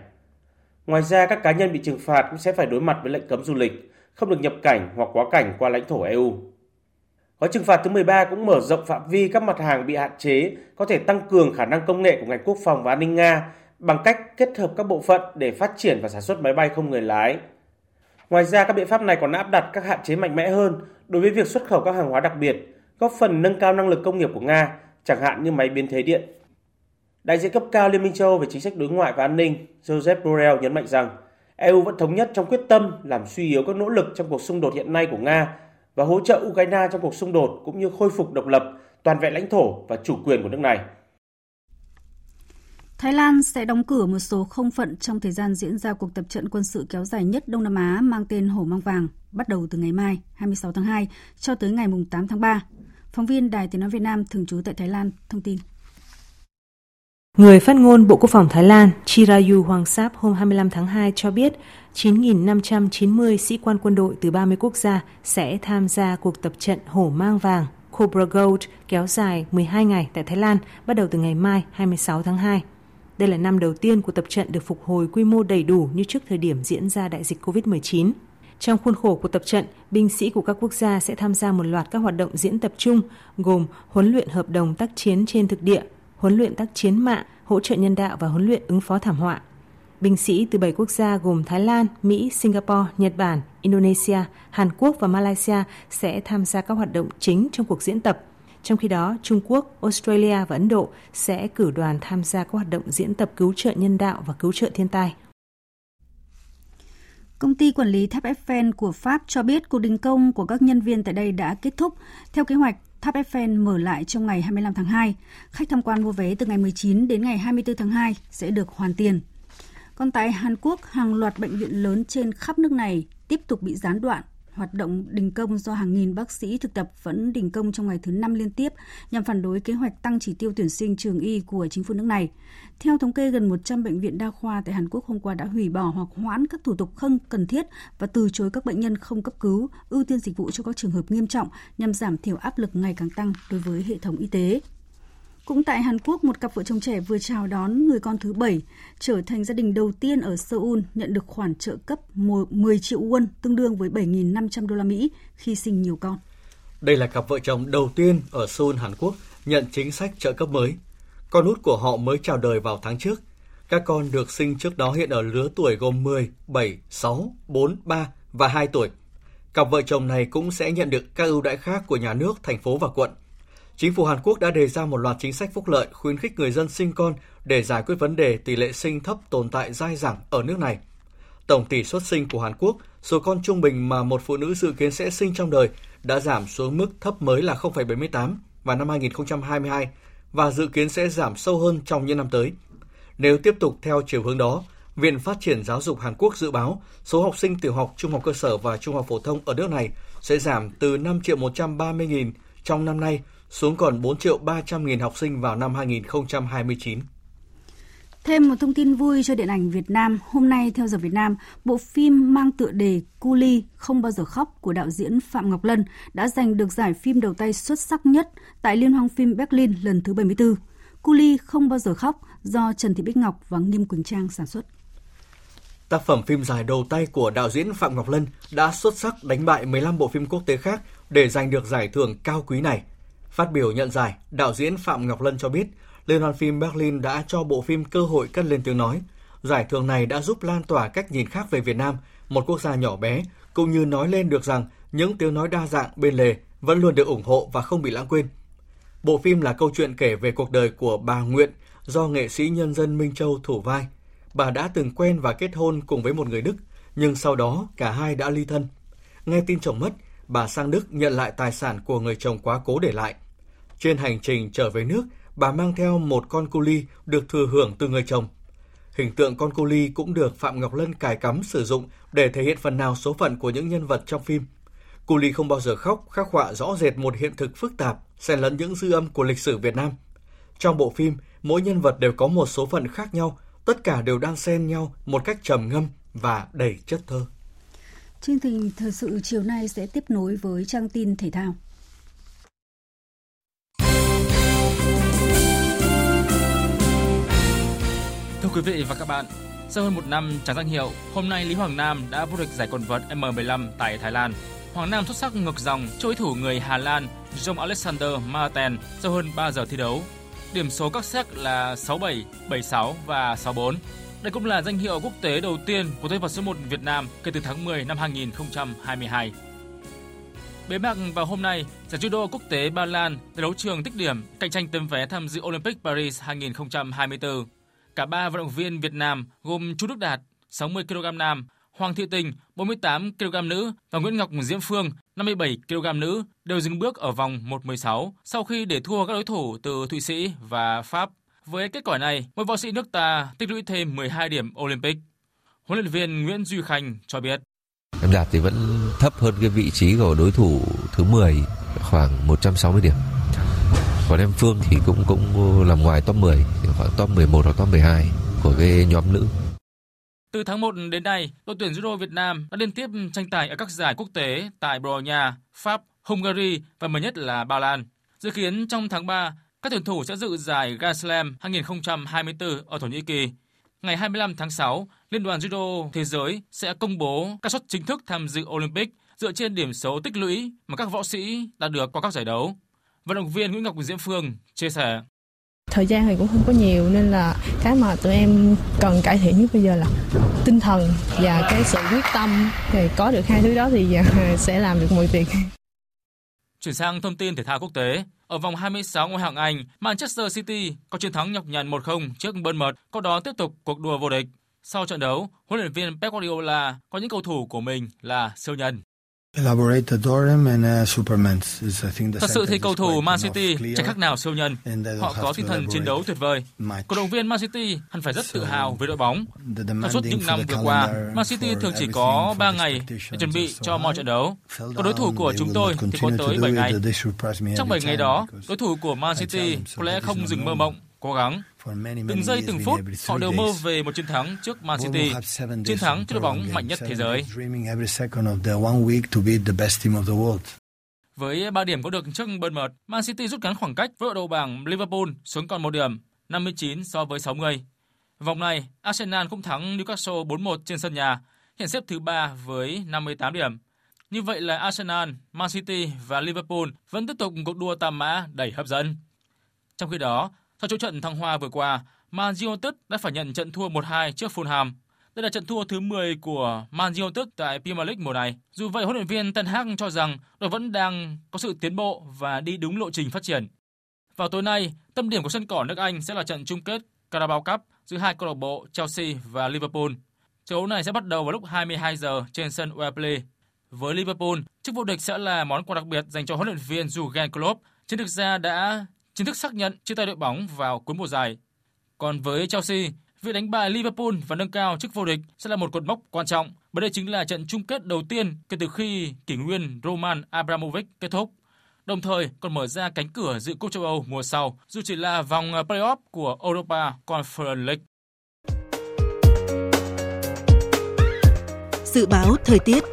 Ngoài ra, các cá nhân bị trừng phạt cũng sẽ phải đối mặt với lệnh cấm du lịch, không được nhập cảnh hoặc quá cảnh qua lãnh thổ EU. Gói trừng phạt thứ 13 cũng mở rộng phạm vi các mặt hàng bị hạn chế, có thể tăng cường khả năng công nghệ của ngành quốc phòng và an ninh Nga bằng cách kết hợp các bộ phận để phát triển và sản xuất máy bay không người lái. Ngoài ra, các biện pháp này còn áp đặt các hạn chế mạnh mẽ hơn đối với việc xuất khẩu các hàng hóa đặc biệt, góp phần nâng cao năng lực công nghiệp của Nga, chẳng hạn như máy biến thế điện. Đại diện cấp cao Liên minh châu Âu về chính sách đối ngoại và an ninh Joseph Borrell nhấn mạnh rằng EU vẫn thống nhất trong quyết tâm làm suy yếu các nỗ lực trong cuộc xung đột hiện nay của Nga và hỗ trợ Ukraine trong cuộc xung đột cũng như khôi phục độc lập, toàn vẹn lãnh thổ và chủ quyền của nước này. Thái Lan sẽ đóng cửa một số không phận trong thời gian diễn ra cuộc tập trận quân sự kéo dài nhất Đông Nam Á mang tên Hổ Mang Vàng, bắt đầu từ ngày mai 26 tháng 2 cho tới ngày 8 tháng 3. Phóng viên Đài Tiếng Nói Việt Nam thường trú tại Thái Lan thông tin. Người phát ngôn Bộ Quốc phòng Thái Lan Chirayu Hongsap hôm 25 tháng 2 cho biết 9.590 sĩ quan quân đội từ 30 quốc gia sẽ tham gia cuộc tập trận Hổ Mang Vàng Cobra Gold kéo dài 12 ngày tại Thái Lan bắt đầu từ ngày mai 26 tháng 2. Đây là năm đầu tiên của tập trận được phục hồi quy mô đầy đủ như trước thời điểm diễn ra đại dịch COVID-19. Trong khuôn khổ của tập trận, binh sĩ của các quốc gia sẽ tham gia một loạt các hoạt động diễn tập chung gồm huấn luyện hợp đồng tác chiến trên thực địa, huấn luyện tác chiến mạng, hỗ trợ nhân đạo và huấn luyện ứng phó thảm họa. Binh sĩ từ 7 quốc gia gồm Thái Lan, Mỹ, Singapore, Nhật Bản, Indonesia, Hàn Quốc và Malaysia sẽ tham gia các hoạt động chính trong cuộc diễn tập. Trong khi đó, Trung Quốc, Australia và Ấn Độ sẽ cử đoàn tham gia các hoạt động diễn tập cứu trợ nhân đạo và cứu trợ thiên tai. Công ty quản lý tháp Eiffel của Pháp cho biết cuộc đình công của các nhân viên tại đây đã kết thúc. Theo kế hoạch, tháp Eiffel mở lại trong ngày 25 tháng 2. Khách tham quan mua vé từ ngày 19 đến ngày 24 tháng 2 sẽ được hoàn tiền. Còn tại Hàn Quốc, hàng loạt bệnh viện lớn trên khắp nước này tiếp tục bị gián đoạn hoạt động đình công do hàng nghìn bác sĩ thực tập vẫn đình công trong ngày thứ năm liên tiếp nhằm phản đối kế hoạch tăng chỉ tiêu tuyển sinh trường y của chính phủ nước này. Theo thống kê, gần 100 bệnh viện đa khoa tại Hàn Quốc hôm qua đã hủy bỏ hoặc hoãn các thủ tục không cần thiết và từ chối các bệnh nhân không cấp cứu, ưu tiên dịch vụ cho các trường hợp nghiêm trọng nhằm giảm thiểu áp lực ngày càng tăng đối với hệ thống y tế. Cũng tại Hàn Quốc, một cặp vợ chồng trẻ vừa chào đón người con thứ bảy, trở thành gia đình đầu tiên ở Seoul nhận được khoản trợ cấp 10 triệu won, tương đương với 7.500 đô la Mỹ khi sinh nhiều con. Đây là cặp vợ chồng đầu tiên ở Seoul, Hàn Quốc nhận chính sách trợ cấp mới. Con út của họ mới chào đời vào tháng trước. Các con được sinh trước đó hiện ở lứa tuổi gồm 10, 7, 6, 4, 3 và 2 tuổi. Cặp vợ chồng này cũng sẽ nhận được các ưu đãi khác của nhà nước, thành phố và quận. Chính phủ Hàn Quốc đã đề ra một loạt chính sách phúc lợi khuyến khích người dân sinh con để giải quyết vấn đề tỷ lệ sinh thấp tồn tại dai dẳng ở nước này. Tổng tỷ suất sinh của Hàn Quốc, số con trung bình mà một phụ nữ dự kiến sẽ sinh trong đời đã giảm xuống mức thấp mới là 0,78 vào năm 2022 và dự kiến sẽ giảm sâu hơn trong những năm tới. Nếu tiếp tục theo chiều hướng đó, Viện Phát triển Giáo dục Hàn Quốc dự báo số học sinh tiểu học, trung học cơ sở và trung học phổ thông ở nước này sẽ giảm từ 5 triệu 130 nghìn trong năm nay xuống còn 4 triệu 300 nghìn học sinh vào năm 2029. Thêm một thông tin vui cho điện ảnh Việt Nam. Hôm nay, theo giờ Việt Nam, bộ phim mang tựa đề Cu Ly Không Bao Giờ Khóc của đạo diễn Phạm Ngọc Lân đã giành được giải phim đầu tay xuất sắc nhất tại Liên hoan phim Berlin lần thứ 74. Cu Ly Không Bao Giờ Khóc do Trần Thị Bích Ngọc và Nghiêm Quỳnh Trang sản xuất. tác phẩm phim dài đầu tay của đạo diễn Phạm Ngọc Lân đã xuất sắc đánh bại 15 bộ phim quốc tế khác để giành được giải thưởng cao quý này. Phát biểu nhận giải, đạo diễn Phạm Ngọc Lân cho biết, Liên hoan phim Berlin đã cho bộ phim cơ hội cất lên tiếng nói. Giải thưởng này đã giúp lan tỏa cách nhìn khác về Việt Nam, một quốc gia nhỏ bé, cũng như nói lên được rằng những tiếng nói đa dạng bên lề vẫn luôn được ủng hộ và không bị lãng quên. Bộ phim là câu chuyện kể về cuộc đời của bà Nguyện do nghệ sĩ nhân dân Minh Châu thủ vai. Bà đã từng quen và kết hôn cùng với một người Đức, nhưng sau đó cả hai đã ly thân. Nghe tin chồng mất, bà sang Đức nhận lại tài sản của người chồng quá cố để lại. Trên hành trình trở về nước, bà mang theo một con cu ly được thừa hưởng từ người chồng. Hình tượng con cu ly cũng được Phạm Ngọc Lân cài cắm sử dụng để thể hiện phần nào số phận của những nhân vật trong phim. Cu ly không bao giờ khóc, khắc họa rõ rệt một hiện thực phức tạp, xen lẫn những dư âm của lịch sử Việt Nam. Trong bộ phim, mỗi nhân vật đều có một số phận khác nhau, tất cả đều đang xen nhau một cách trầm ngâm và đầy chất thơ. Chương trình thời sự chiều nay sẽ tiếp nối với trang tin thể thao. Quý vị và các bạn, sau hơn một năm trả danh hiệu, hôm nay Lý Hoàng Nam đã vô địch giải quần vợt M15 tại Thái Lan. Hoàng Nam xuất sắc ngược dòng cho đối thủ người Hà Lan John Alexander Martin sau hơn 3 giờ thi đấu. Điểm số các xét là 6-7, 7-6 và 6-4. Đây cũng là danh hiệu quốc tế đầu tiên của tay vợt số 1 Việt Nam kể từ tháng 10 năm 2022. Bế mạc vào hôm nay, giải judo quốc tế Ba Lan tại đấu trường tích điểm cạnh tranh tấm vé tham dự Olympic Paris 2024. Cả ba vận động viên Việt Nam gồm Chu Đức Đạt 60 kg nam, Hoàng Thị Tình 48 kg nữ và Nguyễn Ngọc Diễm Phương 57 kg nữ đều dừng bước ở vòng 1/16 sau khi để thua các đối thủ từ Thụy Sĩ và Pháp. Với kết quả này, mỗi võ sĩ nước ta tích lũy thêm 12 điểm Olympic. Huấn luyện viên Nguyễn Duy Khanh cho biết. Em đạt thì vẫn thấp hơn cái vị trí của đối thủ thứ 10 khoảng 160 điểm. Còn em Phương thì cũng cũng làm ngoài top 10, khoảng top 11 hoặc top 12 của cái nhóm nữ. Từ tháng 1 đến nay, đội tuyển judo Việt Nam đã liên tiếp tranh tài ở các giải quốc tế tại Bồ Đào Nha, Pháp, Hungary và mới nhất là Ba Lan. Dự kiến trong tháng 3, các tuyển thủ sẽ dự giải Grand Slam 2024 ở Thổ Nhĩ Kỳ. Ngày 25 tháng 6, Liên đoàn Judo Thế giới sẽ công bố các suất chính thức tham dự Olympic dựa trên điểm số tích lũy mà các võ sĩ đã được qua các giải đấu. Vận động viên Nguyễn Ngọc Diễm Phương chia sẻ. Thời gian thì cũng không có nhiều nên là cái mà tụi em cần cải thiện nhất bây giờ là tinh thần và cái sự quyết tâm. Thì có được hai thứ đó thì sẽ làm được mọi việc. Chuyển sang thông tin thể thao quốc tế, ở vòng 26 ngoại hạng Anh, Manchester City có chiến thắng nhọc nhằn 1-0 trước Bournemouth, có đó tiếp tục cuộc đua vô địch. Sau trận đấu, huấn luyện viên Pep Guardiola có những cầu thủ của mình là siêu nhân. Thật sự thì cầu thủ Man City chẳng khác nào siêu nhân. Họ có tinh thần chiến đấu tuyệt vời. Cổ động viên Man City hẳn phải rất tự hào về đội bóng. Trong suốt những năm vừa qua, Man City thường chỉ có 3 ngày để chuẩn bị cho mọi trận đấu. Còn đối thủ của chúng tôi thì có tới 7 ngày. Trong 7 ngày đó, đối thủ của Man City có lẽ không dừng mơ mộng, cố gắng. Từng giây từng phút, họ đều mơ về một chiến thắng trước Man City, chiến thắng trước đội bóng mạnh nhất thế giới. Với 3 điểm có được trước Bournemouth, Man City rút ngắn khoảng cách với đội đầu bảng Liverpool xuống còn 1 điểm, 59 so với 60. Vòng này, Arsenal cũng thắng Newcastle 4-1 trên sân nhà, hiện xếp thứ 3 với 58 điểm. Như vậy là Arsenal, Man City và Liverpool vẫn tiếp tục cuộc đua tam mã đầy hấp dẫn. Trong khi đó, sau chỗ trận thăng hoa vừa qua, Man United đã phải nhận trận thua 1-2 trước Fulham. Đây là trận thua thứ 10 của Man United tại Premier League mùa này. Dù vậy, huấn luyện viên Ten Hag cho rằng đội vẫn đang có sự tiến bộ và đi đúng lộ trình phát triển. Vào tối nay, tâm điểm của sân cỏ nước Anh sẽ là trận chung kết Carabao Cup giữa hai câu lạc bộ Chelsea và Liverpool. Trận đấu này sẽ bắt đầu vào lúc 22 giờ trên sân Wembley. Với Liverpool, chức vô địch sẽ là món quà đặc biệt dành cho huấn luyện viên Jurgen Klopp, trên thực ra đã chính thức xác nhận chia tay đội bóng vào cuối mùa giải. Còn với Chelsea, việc đánh bại Liverpool và nâng cao chức vô địch sẽ là một cột mốc quan trọng, bởi đây chính là trận chung kết đầu tiên kể từ khi kỷ nguyên Roman Abramovich kết thúc. Đồng thời còn mở ra cánh cửa dự cúp châu Âu mùa sau, dù chỉ là vòng playoff của Europa Conference League. Dự báo thời tiết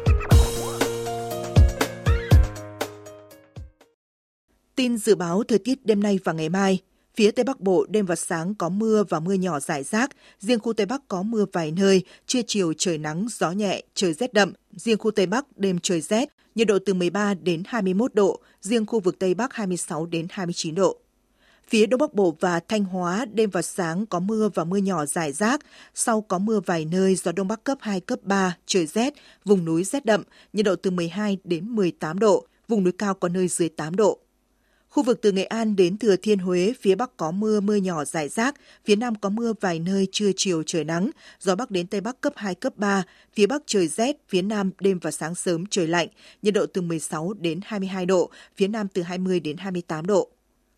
Tin dự báo thời tiết đêm nay và ngày mai. Phía Tây Bắc Bộ đêm và sáng có mưa và mưa nhỏ rải rác, riêng khu Tây Bắc có mưa vài nơi, trưa chiều trời nắng, gió nhẹ, trời rét đậm, riêng khu Tây Bắc đêm trời rét, nhiệt độ từ 13 đến 21 độ, riêng khu vực Tây Bắc 26 đến 29 độ. Phía Đông Bắc Bộ và Thanh Hóa đêm và sáng có mưa và mưa nhỏ rải rác, sau có mưa vài nơi gió Đông Bắc cấp 2, cấp 3, trời rét, vùng núi rét đậm, nhiệt độ từ 12 đến 18 độ, vùng núi cao có nơi dưới 8 độ. Khu vực từ Nghệ An đến Thừa Thiên Huế, phía Bắc có mưa, mưa nhỏ rải rác, phía Nam có mưa vài nơi trưa chiều trời nắng, gió Bắc đến Tây Bắc cấp 2, cấp 3, phía Bắc trời rét, phía Nam đêm và sáng sớm trời lạnh, nhiệt độ từ 16 đến 22 độ, phía Nam từ 20 đến 28 độ.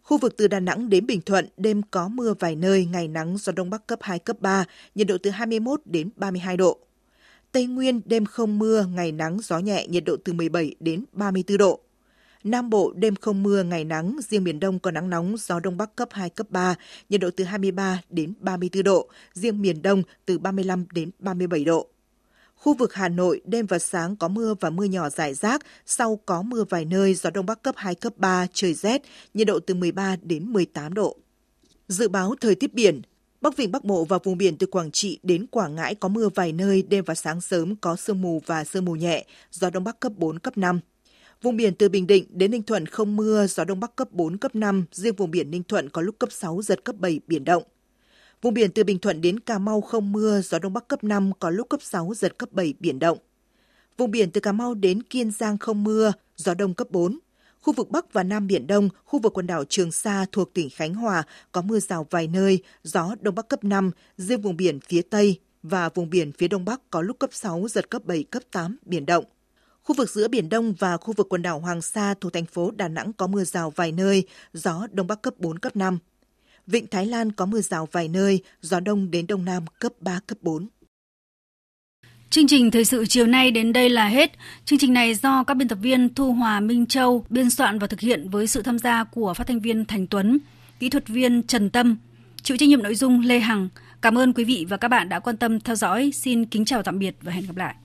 Khu vực từ Đà Nẵng đến Bình Thuận, đêm có mưa vài nơi, ngày nắng, gió Đông Bắc cấp 2, cấp 3, nhiệt độ từ 21 đến 32 độ. Tây Nguyên, đêm không mưa, ngày nắng, gió nhẹ, nhiệt độ từ 17 đến 34 độ. Nam Bộ đêm không mưa, ngày nắng, riêng miền Đông có nắng nóng, gió Đông Bắc cấp 2, cấp 3, nhiệt độ từ 23 đến 34 độ, riêng miền Đông từ 35 đến 37 độ. Khu vực Hà Nội đêm và sáng có mưa và mưa nhỏ rải rác, sau có mưa vài nơi, gió Đông Bắc cấp 2, cấp 3, trời rét, nhiệt độ từ 13 đến 18 độ. Dự báo thời tiết biển, Bắc Vịnh Bắc Bộ và vùng biển từ Quảng Trị đến Quảng Ngãi có mưa vài nơi, đêm và sáng sớm có sương mù và sương mù nhẹ, gió Đông Bắc cấp 4, cấp 5. Vùng biển từ Bình Định đến Ninh Thuận không mưa, gió Đông Bắc cấp 4, cấp 5, riêng vùng biển Ninh Thuận có lúc cấp 6, giật cấp 7, biển động. Vùng biển từ Bình Thuận đến Cà Mau không mưa, gió Đông Bắc cấp 5, có lúc cấp 6, giật cấp 7, biển động. Vùng biển từ Cà Mau đến Kiên Giang không mưa, gió Đông cấp 4. Khu vực Bắc và Nam Biển Đông, khu vực quần đảo Trường Sa thuộc tỉnh Khánh Hòa có mưa rào vài nơi, gió Đông Bắc cấp 5, riêng vùng biển phía Tây và vùng biển phía Đông Bắc có lúc cấp 6, giật cấp 7, cấp 8, biển động. Khu vực giữa Biển Đông và khu vực quần đảo Hoàng Sa thuộc thành phố Đà Nẵng có mưa rào vài nơi, gió Đông Bắc cấp 4, cấp 5. Vịnh Thái Lan có mưa rào vài nơi, gió Đông đến Đông Nam cấp 3, cấp 4. Chương trình thời sự chiều nay đến đây là hết. Chương trình này do các biên tập viên Thu Hòa Minh Châu biên soạn và thực hiện với sự tham gia của phát thanh viên Thành Tuấn, kỹ thuật viên Trần Tâm, chịu trách nhiệm nội dung Lê Hằng. Cảm ơn quý vị và các bạn đã quan tâm theo dõi. Xin kính chào tạm biệt và hẹn gặp lại.